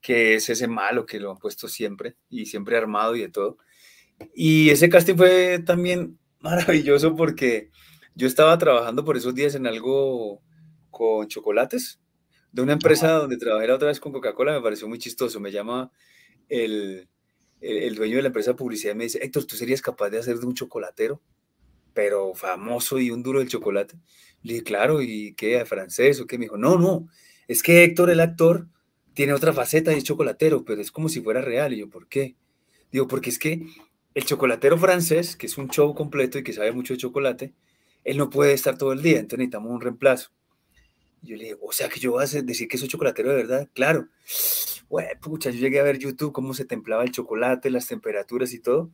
que es ese malo que lo han puesto siempre y siempre armado y de todo. Y ese casting fue también maravilloso porque yo estaba trabajando por esos días en algo con chocolates de una empresa donde trabajé la otra vez con Coca-Cola, me pareció muy chistoso. Me llama el, el, el, dueño de la empresa de publicidad y me dice, Héctor, ¿tú serías capaz de hacer de un chocolatero? Pero famoso y un duro del chocolate. Le dije, claro, ¿y qué? ¿Francés o qué? Me dijo, no, no, es que Héctor, el actor, tiene otra faceta y es chocolatero, pero es como si fuera real. Y yo, ¿por qué? Digo, porque es que el chocolatero francés, que es un show completo y que sabe mucho de chocolate, él no puede estar todo el día, entonces necesitamos un reemplazo. Y yo le dije, o sea que yo voy a decir que soy chocolatero de verdad, claro. Bueno, pucha, yo llegué a ver YouTube cómo se templaba el chocolate, las temperaturas y todo.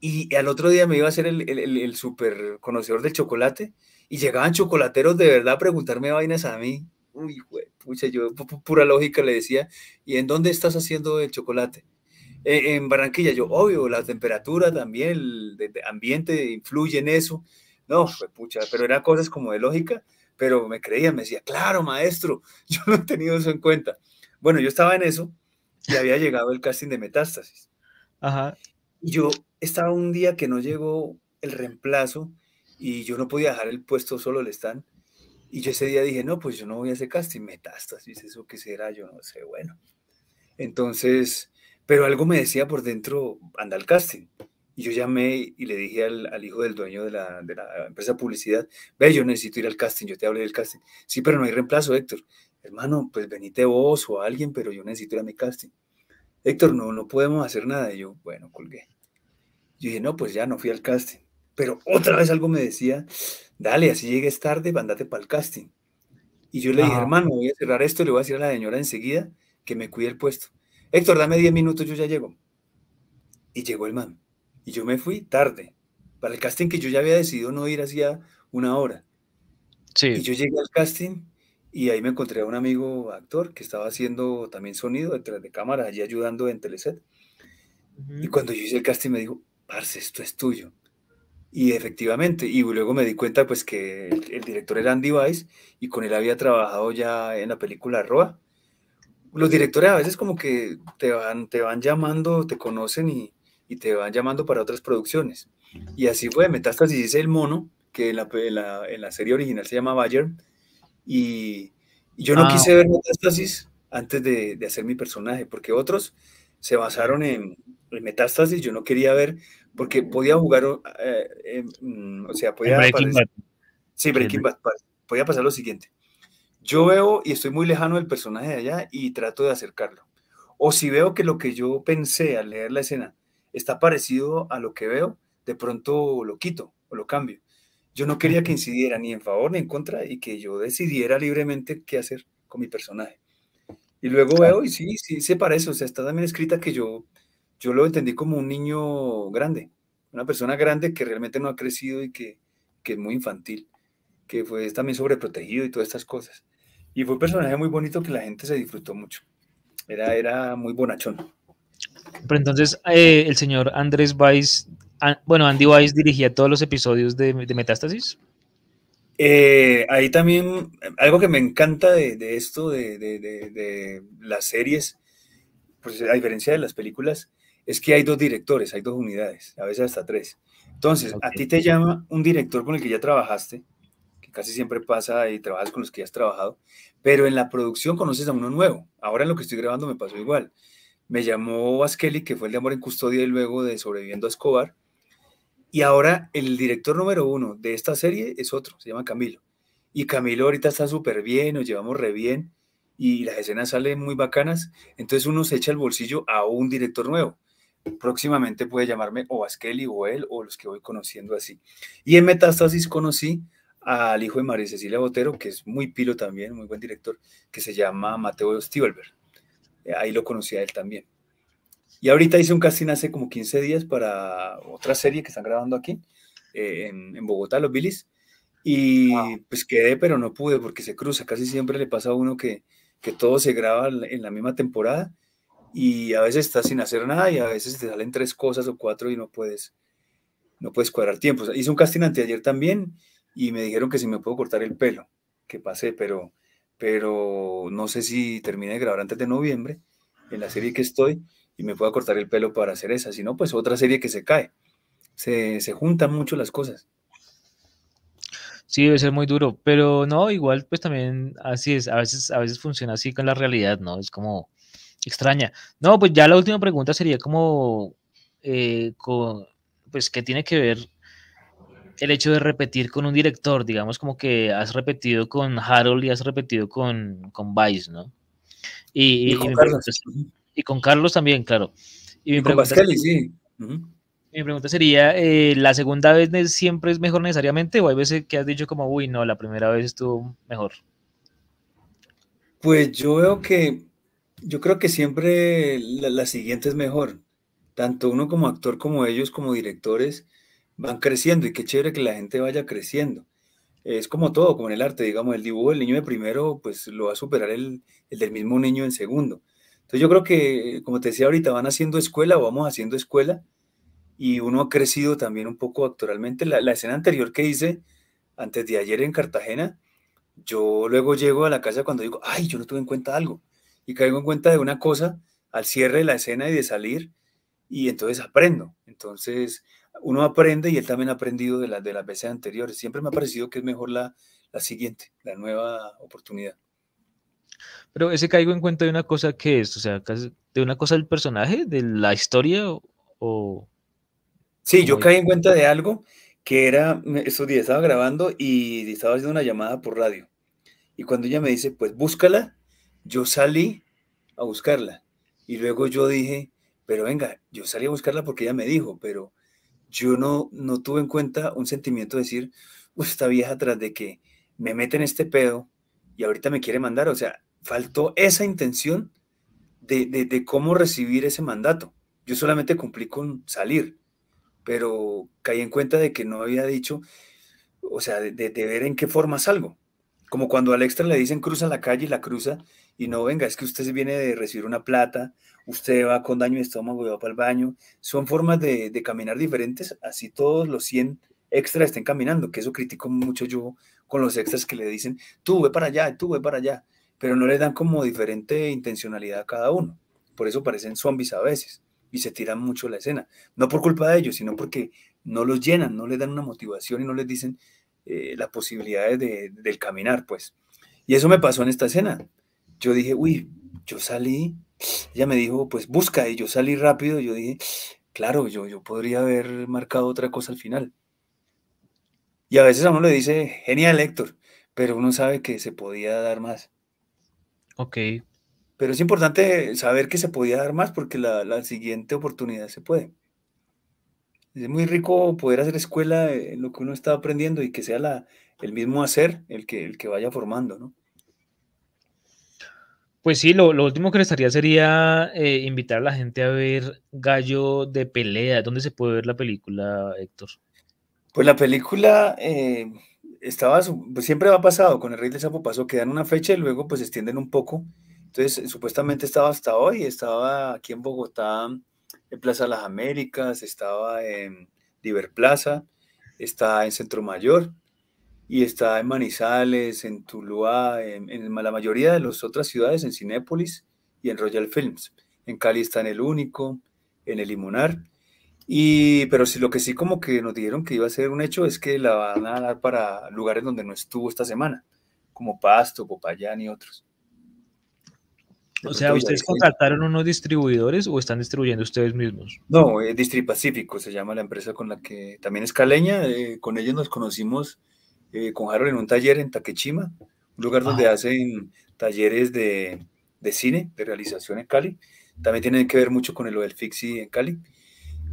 Y al otro día me iba a ser el, el, súper conocedor del chocolate y llegaban chocolateros de verdad a preguntarme vainas a mí. Uy, güey, pucha, yo pura lógica le decía, ¿y en dónde estás haciendo el chocolate? Eh, en Barranquilla, yo, obvio, la temperatura también, el ambiente influye en eso. No, pucha, pero eran cosas como de lógica, pero me creían, me decía, claro, maestro, yo no he tenido eso en cuenta. Bueno, yo estaba en eso y había llegado el casting de Metástasis. Ajá. Yo estaba un día que no llegó el reemplazo y yo no podía dejar el puesto solo el stand. Y yo ese día dije, no, pues yo no voy a hacer casting, Metástasis, eso qué será, yo no sé, bueno. Entonces, pero algo me decía por dentro, anda al casting. Y yo llamé y le dije al, hijo del dueño de la, de la, empresa publicidad, ve, yo necesito ir al casting, yo te hablé del casting. Sí, pero no hay reemplazo, Héctor. Hermano, pues venite vos o alguien, pero yo necesito ir a mi casting. Héctor, no, no podemos hacer nada. Y yo, bueno, colgué. Yo dije, no, pues ya no fui al casting. Pero otra vez algo me decía, dale, así llegues tarde, mandate para el casting. Y yo le dije, hermano, voy a cerrar esto, le voy a decir a la señora enseguida que me cuide el puesto. Héctor, dame 10 minutos, yo ya llego. Y llegó el man. Y yo me fui tarde para el casting que yo ya había decidido no ir hacía una hora. Sí. Y yo llegué al casting y ahí me encontré a un amigo actor que estaba haciendo también sonido detrás de cámara, allí ayudando en Teleset. Y cuando yo hice el casting me dijo, Parce, esto es tuyo. Y efectivamente, y luego me di cuenta pues que el, director era Andy Weiss y con él había trabajado ya en la película Roa. Los directores a veces como que te van, te van llamando, te conocen y, y te van llamando para otras producciones. Y así fue, Metástasis dice el mono, que en la, en la, serie original se llama Bayer, y, yo no ah, quise ver Metástasis antes de, de, hacer mi personaje, porque otros se basaron en, en, Metástasis, yo no quería ver, porque podía jugar, eh, mm, o sea, podía... Breaking Bad. Sí, Breaking Bad, podía pasar lo siguiente. Yo veo y estoy muy lejano del personaje de allá y trato de acercarlo. O si veo que lo que yo pensé al leer la escena está parecido a lo que veo, de pronto lo quito o lo cambio. Yo no quería que incidiera ni en favor ni en contra y que yo decidiera libremente qué hacer con mi personaje. Y luego veo y sí, sí se parece, o sea, está también escrita que yo, yo lo entendí como un niño grande, una persona grande que realmente no ha crecido y que, que es muy infantil, que fue también sobreprotegido y todas estas cosas. Y fue un personaje muy bonito que la gente se disfrutó mucho. Era, era muy bonachón. Pero entonces eh, el señor Andrés Weiss, bueno, Andy Weiss dirigía todos los episodios de, Metástasis. Eh, ahí también, algo que me encanta de, esto, de, las series, pues a diferencia de las películas, es que hay dos directores, hay dos unidades, a veces hasta tres. Entonces, a ti te llama un director con el que ya trabajaste, que casi siempre pasa y trabajas con los que ya has trabajado, pero en la producción conoces a uno nuevo. Ahora en lo que estoy grabando me pasó igual me llamó Vasqueli, que fue el de Amor en Custodia y luego de Sobreviviendo a Escobar. Y ahora el director número uno de esta serie es otro, se llama Camilo. Y Camilo ahorita está súper bien, nos llevamos re bien y las escenas salen muy bacanas. Entonces uno se echa el bolsillo a un director nuevo. Próximamente puede llamarme o Vasqueli o él o los que voy conociendo así. Y en Metástasis conocí al hijo de María Cecilia Botero, que es muy pilo también, muy buen director, que se llama Mateo Stivelberg. Eh, ahí lo conocí a él también. Y ahorita hice un casting hace como 15 días para otra serie que están grabando aquí, eh, en, Bogotá, Los Billys. Y pues quedé, pero no pude porque se cruza. Casi siempre le pasa a uno que, que todo se graba en la misma temporada y a veces estás sin hacer nada y a veces te salen tres cosas o cuatro y no puedes, no puedes cuadrar tiempos. Hice un casting anteayer también y me dijeron que si me puedo cortar el pelo, que pasé, pero pero no sé si termine de grabar antes de noviembre en la serie que estoy y me pueda cortar el pelo para hacer esa, si no, pues otra serie que se cae. Se, se juntan mucho las cosas. Sí, debe ser muy duro, pero no, igual pues también así es, a veces, a veces funciona así con la realidad, ¿no? Es como extraña. No, pues ya la última pregunta sería como, eh, con, pues, ¿qué tiene que ver el hecho de repetir con un director, digamos como que has repetido con Harold y has repetido con, con Vice, ¿no? Y, con Carlos. también, claro. Y mi pregunta, con sí. Mi pregunta sería, eh, ¿la segunda vez siempre es mejor necesariamente o hay veces que has dicho como, uy, no, la primera vez estuvo mejor? Pues yo veo que, yo creo que siempre la, la siguiente es mejor. Tanto uno como actor como ellos como directores van creciendo y qué chévere que la gente vaya creciendo. Es como todo, como en el arte, digamos, el dibujo del niño de primero, pues lo va a superar el, del mismo niño en segundo. Entonces yo creo que, como te decía ahorita, van haciendo escuela o vamos haciendo escuela y uno ha crecido también un poco actualmente. La, la escena anterior que hice, antes de ayer en Cartagena, yo luego llego a la casa cuando digo, ay, yo no tuve en cuenta algo. Y caigo en cuenta de una cosa al cierre de la escena y de salir, y entonces aprendo. Entonces, uno aprende y él también ha aprendido de, las de las veces anteriores. Siempre me ha parecido que es mejor la, la siguiente, la nueva oportunidad. Pero ese caigo en cuenta de una cosa que es, o sea, de una cosa del personaje, de la historia o... Sí, yo caí en cuenta de algo que era, estos días estaba grabando y estaba haciendo una llamada por radio. Y cuando ella me dice, pues búscala, yo salí a buscarla. Y luego yo dije, pero venga, yo salí a buscarla porque ella me dijo, pero yo no, no tuve en cuenta un sentimiento de decir, pues esta vieja tras de que me mete en este pedo y ahorita me quiere mandar. O sea, faltó esa intención de, de, cómo recibir ese mandato. Yo solamente cumplí con salir, pero caí en cuenta de que no había dicho, o sea, de, de, ver en qué forma salgo. Como cuando al extra le dicen cruza la calle y la cruza y no, venga, es que usted viene de recibir una plata, usted va con daño de estómago y va para el baño. Son formas de, de caminar diferentes, así todos los 100 extras estén caminando, que eso critico mucho yo con los extras que le dicen, tú ve para allá, tú ve para allá pero no le dan como diferente intencionalidad a cada uno. Por eso parecen zombies a veces y se tiran mucho la escena. No por culpa de ellos, sino porque no los llenan, no les dan una motivación y no les dicen eh, las posibilidades de, del caminar, pues. Y eso me pasó en esta escena. Yo dije, uy, yo salí, ella me dijo, pues busca, y yo salí rápido, yo dije, claro, yo, yo podría haber marcado otra cosa al final. Y a veces a uno le dice, genial, Héctor, pero uno sabe que se podía dar más. Ok. Pero es importante saber que se podía dar más porque la, siguiente oportunidad se puede. Es muy rico poder hacer escuela en lo que uno está aprendiendo y que sea la, el mismo hacer el que, el que vaya formando, ¿no? Pues sí, lo, último que les estaría sería eh, invitar a la gente a ver Gallo de Pelea. ¿Dónde se puede ver la película, Héctor? Pues la película eh, estaba, pues siempre ha pasado, con el Rey del Sapo pasó que dan una fecha y luego pues extienden un poco. Entonces, supuestamente estaba hasta hoy, estaba aquí en Bogotá, en Plaza Las Américas, estaba en Diver Plaza, está en Centro Mayor y está en Manizales, en Tuluá, en, en la mayoría de las otras ciudades, en Cinépolis y en Royal Films. En Cali está en El Único, en El Limonar y, pero sí, lo que sí como que nos dijeron que iba a ser un hecho es que la van a dar para lugares donde no estuvo esta semana, como Pasto, Popayán y otros. o sea, ¿ustedes contrataron unos distribuidores o están distribuyendo ustedes mismos? No, es Distri Pacífico, se llama la empresa con la que también es caleña. Eh, con ellos nos conocimos eh, con Harold en un taller en Taquechima, un lugar donde hacen talleres de, de, cine, de realización en Cali. También tienen que ver mucho con el Fixi en Cali.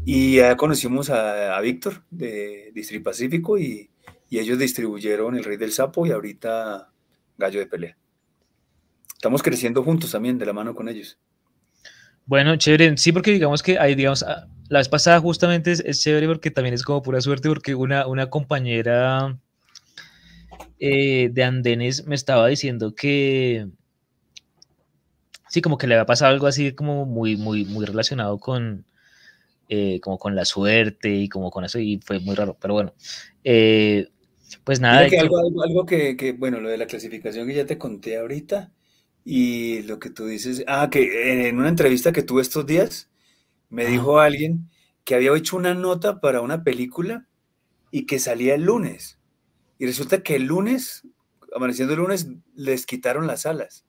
Y ya conocimos a, Víctor de Distri Pacífico y, ellos distribuyeron El Rey del Sapo y ahorita Gallo de Pelea. Estamos creciendo juntos también, de la mano con ellos. Bueno, chévere. Sí, porque digamos que ahí, digamos, ah, la vez pasada justamente es, chévere porque también es como pura suerte porque una, una compañera eh, de Andenes me estaba diciendo que sí, como que le había pasado algo así como muy, muy, muy relacionado con, eh, como con la suerte y como con eso, y fue muy raro, pero bueno. Eh, pues nada. Que algo, algo, que, bueno, lo de la clasificación que ya te conté ahorita, y lo que tú dices, ah, que en una entrevista que tuve estos días, me dijo alguien que había hecho una nota para una película y que salía el lunes. Y resulta que el lunes, amaneciendo el lunes, les quitaron las alas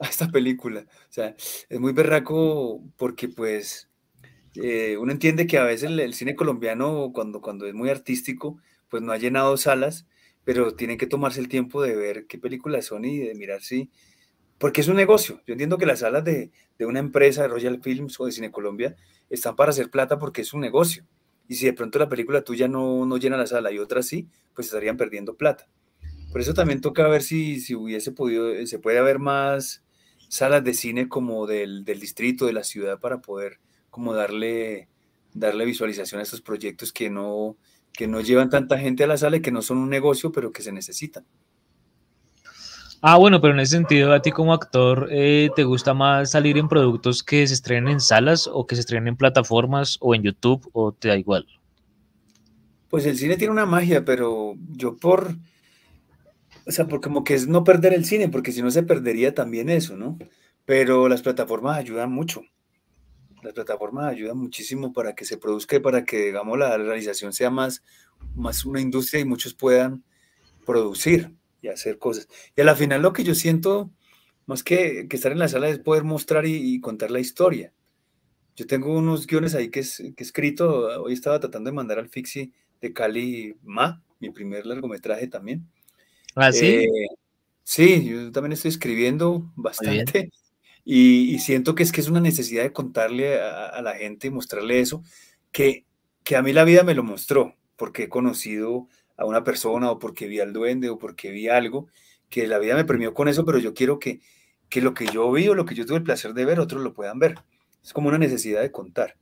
a esta película. O sea, es muy berraco porque pues eh, uno entiende que a veces el, cine colombiano, cuando, cuando es muy artístico, pues no ha llenado salas, pero tienen que tomarse el tiempo de ver qué películas son y de mirar si... Porque es un negocio. Yo entiendo que las salas de, de una empresa, de Royal Films o de Cine Colombia, están para hacer plata porque es un negocio. Y si de pronto la película tuya no, no llena la sala y otras sí, pues estarían perdiendo plata. Por eso también toca ver si, si hubiese podido, se puede haber más salas de cine como del, del distrito, de la ciudad, para poder como darle, darle visualización a estos proyectos que no, que no llevan tanta gente a la sala y que no son un negocio, pero que se necesitan. Ah, bueno, pero en ese sentido, a ti como actor, eh, ¿te gusta más salir en productos que se estrenen en salas o que se estrenen en plataformas o en YouTube o te da igual? Pues el cine tiene una magia, pero yo por, o sea, por como que es no perder el cine, porque si no se perdería también eso, ¿no? Pero las plataformas ayudan mucho. Las plataformas ayudan muchísimo para que se produzca y para que, digamos, la realización sea más, más una industria y muchos puedan producir y hacer cosas. Y a la final lo que yo siento más que, que estar en la sala es poder mostrar y, contar la historia. Yo tengo unos guiones ahí que, es, que he escrito, hoy estaba tratando de mandar al Fixi de Cali Ma, mi primer largometraje también. ¿Ah, sí? Eh, sí, yo también estoy escribiendo bastante y, siento que es que es una necesidad de contarle a, la gente, mostrarle eso, que, que a mí la vida me lo mostró, porque he conocido a una persona o porque vi al duende o porque vi algo, que la vida me premió con eso, pero yo quiero que, que lo que yo vi o lo que yo tuve el placer de ver, otros lo puedan ver. Es como una necesidad de contar.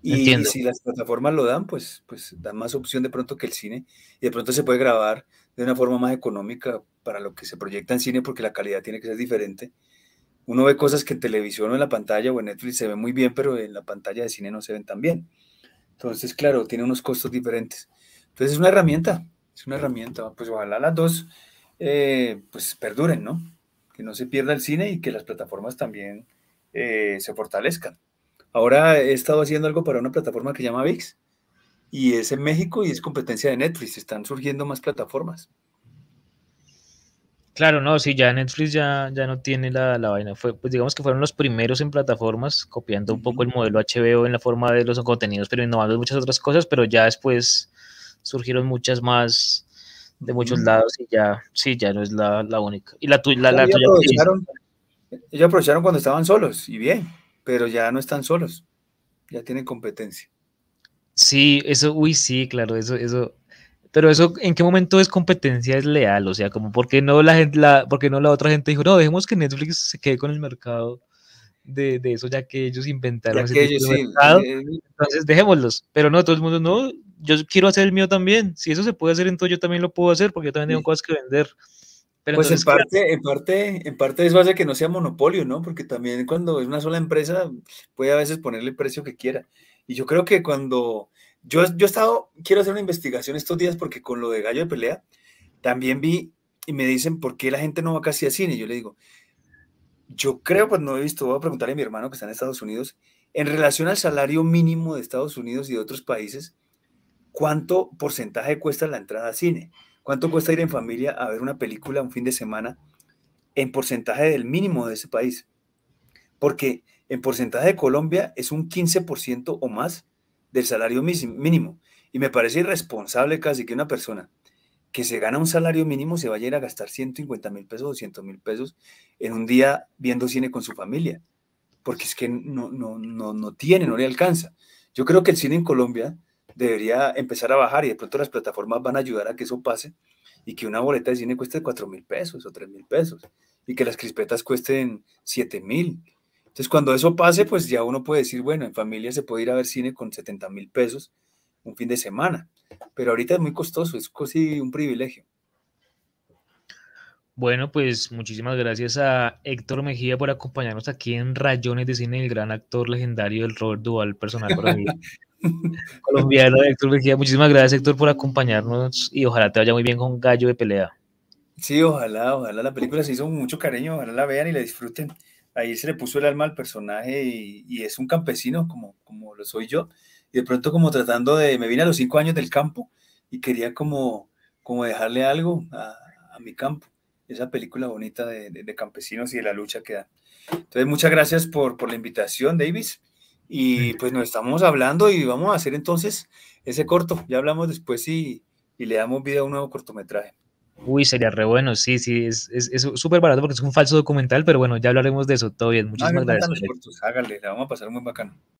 Y, si las plataformas lo dan, pues, pues dan más opción de pronto que el cine y de pronto se puede grabar de una forma más económica para lo que se proyecta en cine porque la calidad tiene que ser diferente. Uno ve cosas que en televisión o en la pantalla o en Netflix se ven muy bien, pero en la pantalla de cine no se ven tan bien. Entonces, claro, tiene unos costos diferentes. Entonces es una herramienta, es una herramienta. Pues ojalá las dos eh, pues perduren, ¿no? Que no se pierda el cine y que las plataformas también eh, se fortalezcan. Ahora he estado haciendo algo para una plataforma que se llama VIX y es en México y es competencia de Netflix. Están surgiendo más plataformas. Claro, no, sí, ya Netflix ya, ya no tiene la, la vaina. Fue, pues digamos que fueron los primeros en plataformas, copiando un poco el modelo HBO en la forma de los contenidos, pero innovando muchas otras cosas, pero ya después surgieron muchas más de muchos lados y ya, sí, ya no es la, la única. Y la, la, la tuya. Aprovecharon, ellos aprovecharon cuando estaban solos y bien, pero ya no están solos, ya tienen competencia. Sí, eso, uy, sí, claro, eso, eso, pero eso, ¿en qué momento es competencia es leal? O sea, como, ¿por qué no la gente, la, porque no la otra gente dijo, no, dejemos que Netflix se quede con el mercado de, de eso, ya que ellos inventaron ese mercado, eh, entonces dejémoslos. Pero no, todo el mundo, no, yo quiero hacer el mío también. Si eso se puede hacer, entonces yo también lo puedo hacer porque yo también tengo cosas que vender. Pero pues en parte, en parte, en parte eso hace que no sea monopolio, ¿no? Porque también cuando es una sola empresa puede a veces ponerle el precio que quiera. Y yo creo que cuando yo, yo he estado, quiero hacer una investigación estos días porque con lo de gallo de pelea también vi y me dicen por qué la gente no va casi a cine. Yo le digo, yo creo, pues no he visto, voy a preguntarle a mi hermano que está en Estados Unidos, en relación al salario mínimo de Estados Unidos y de otros países, ¿cuánto porcentaje cuesta la entrada a cine? ¿Cuánto cuesta ir en familia a ver una película un fin de semana en porcentaje del mínimo de ese país? Porque en porcentaje de Colombia es un 15% o más del salario mínimo. Y me parece irresponsable casi que una persona que se gana un salario mínimo se vaya a ir a gastar 150 mil pesos, 200 mil pesos en un día viendo cine con su familia, porque es que no, no, no, no tiene, no le alcanza. Yo creo que el cine en Colombia debería empezar a bajar y de pronto las plataformas van a ayudar a que eso pase y que una boleta de cine cueste 4 mil pesos o 3 mil pesos y que las crispetas cuesten 7 mil. Entonces cuando eso pase, pues ya uno puede decir, bueno, en familia se puede ir a ver cine con 70 mil pesos un fin de semana, pero ahorita es muy costoso, es casi un privilegio. Bueno, pues muchísimas gracias a Héctor Mejía por acompañarnos aquí en Rayones de Cine, el gran actor legendario del Robert Duval, personal para mí. colombiano Héctor Mejía. Muchísimas gracias, Héctor, por acompañarnos y ojalá te vaya muy bien con Gallo de Pelea. Sí, ojalá, ojalá la película se hizo con mucho cariño, ojalá la vean y la disfruten. Ahí se le puso el alma al personaje y, es un campesino como, como lo soy yo. Y de pronto como tratando de, me vine a los cinco años del campo y quería como, como dejarle algo a, mi campo. Esa película bonita de, de, campesinos y de la lucha que dan. Entonces, muchas gracias por, por la invitación, Davis. Y pues nos estamos hablando y vamos a hacer entonces ese corto. Ya hablamos después y, y le damos vida a un nuevo cortometraje. Uy, sería re bueno, sí, sí, es súper es, barato porque es un falso documental, pero bueno, ya hablaremos de eso, todo bien, muchísimas gracias. hágale, la vamos a pasar muy bacano.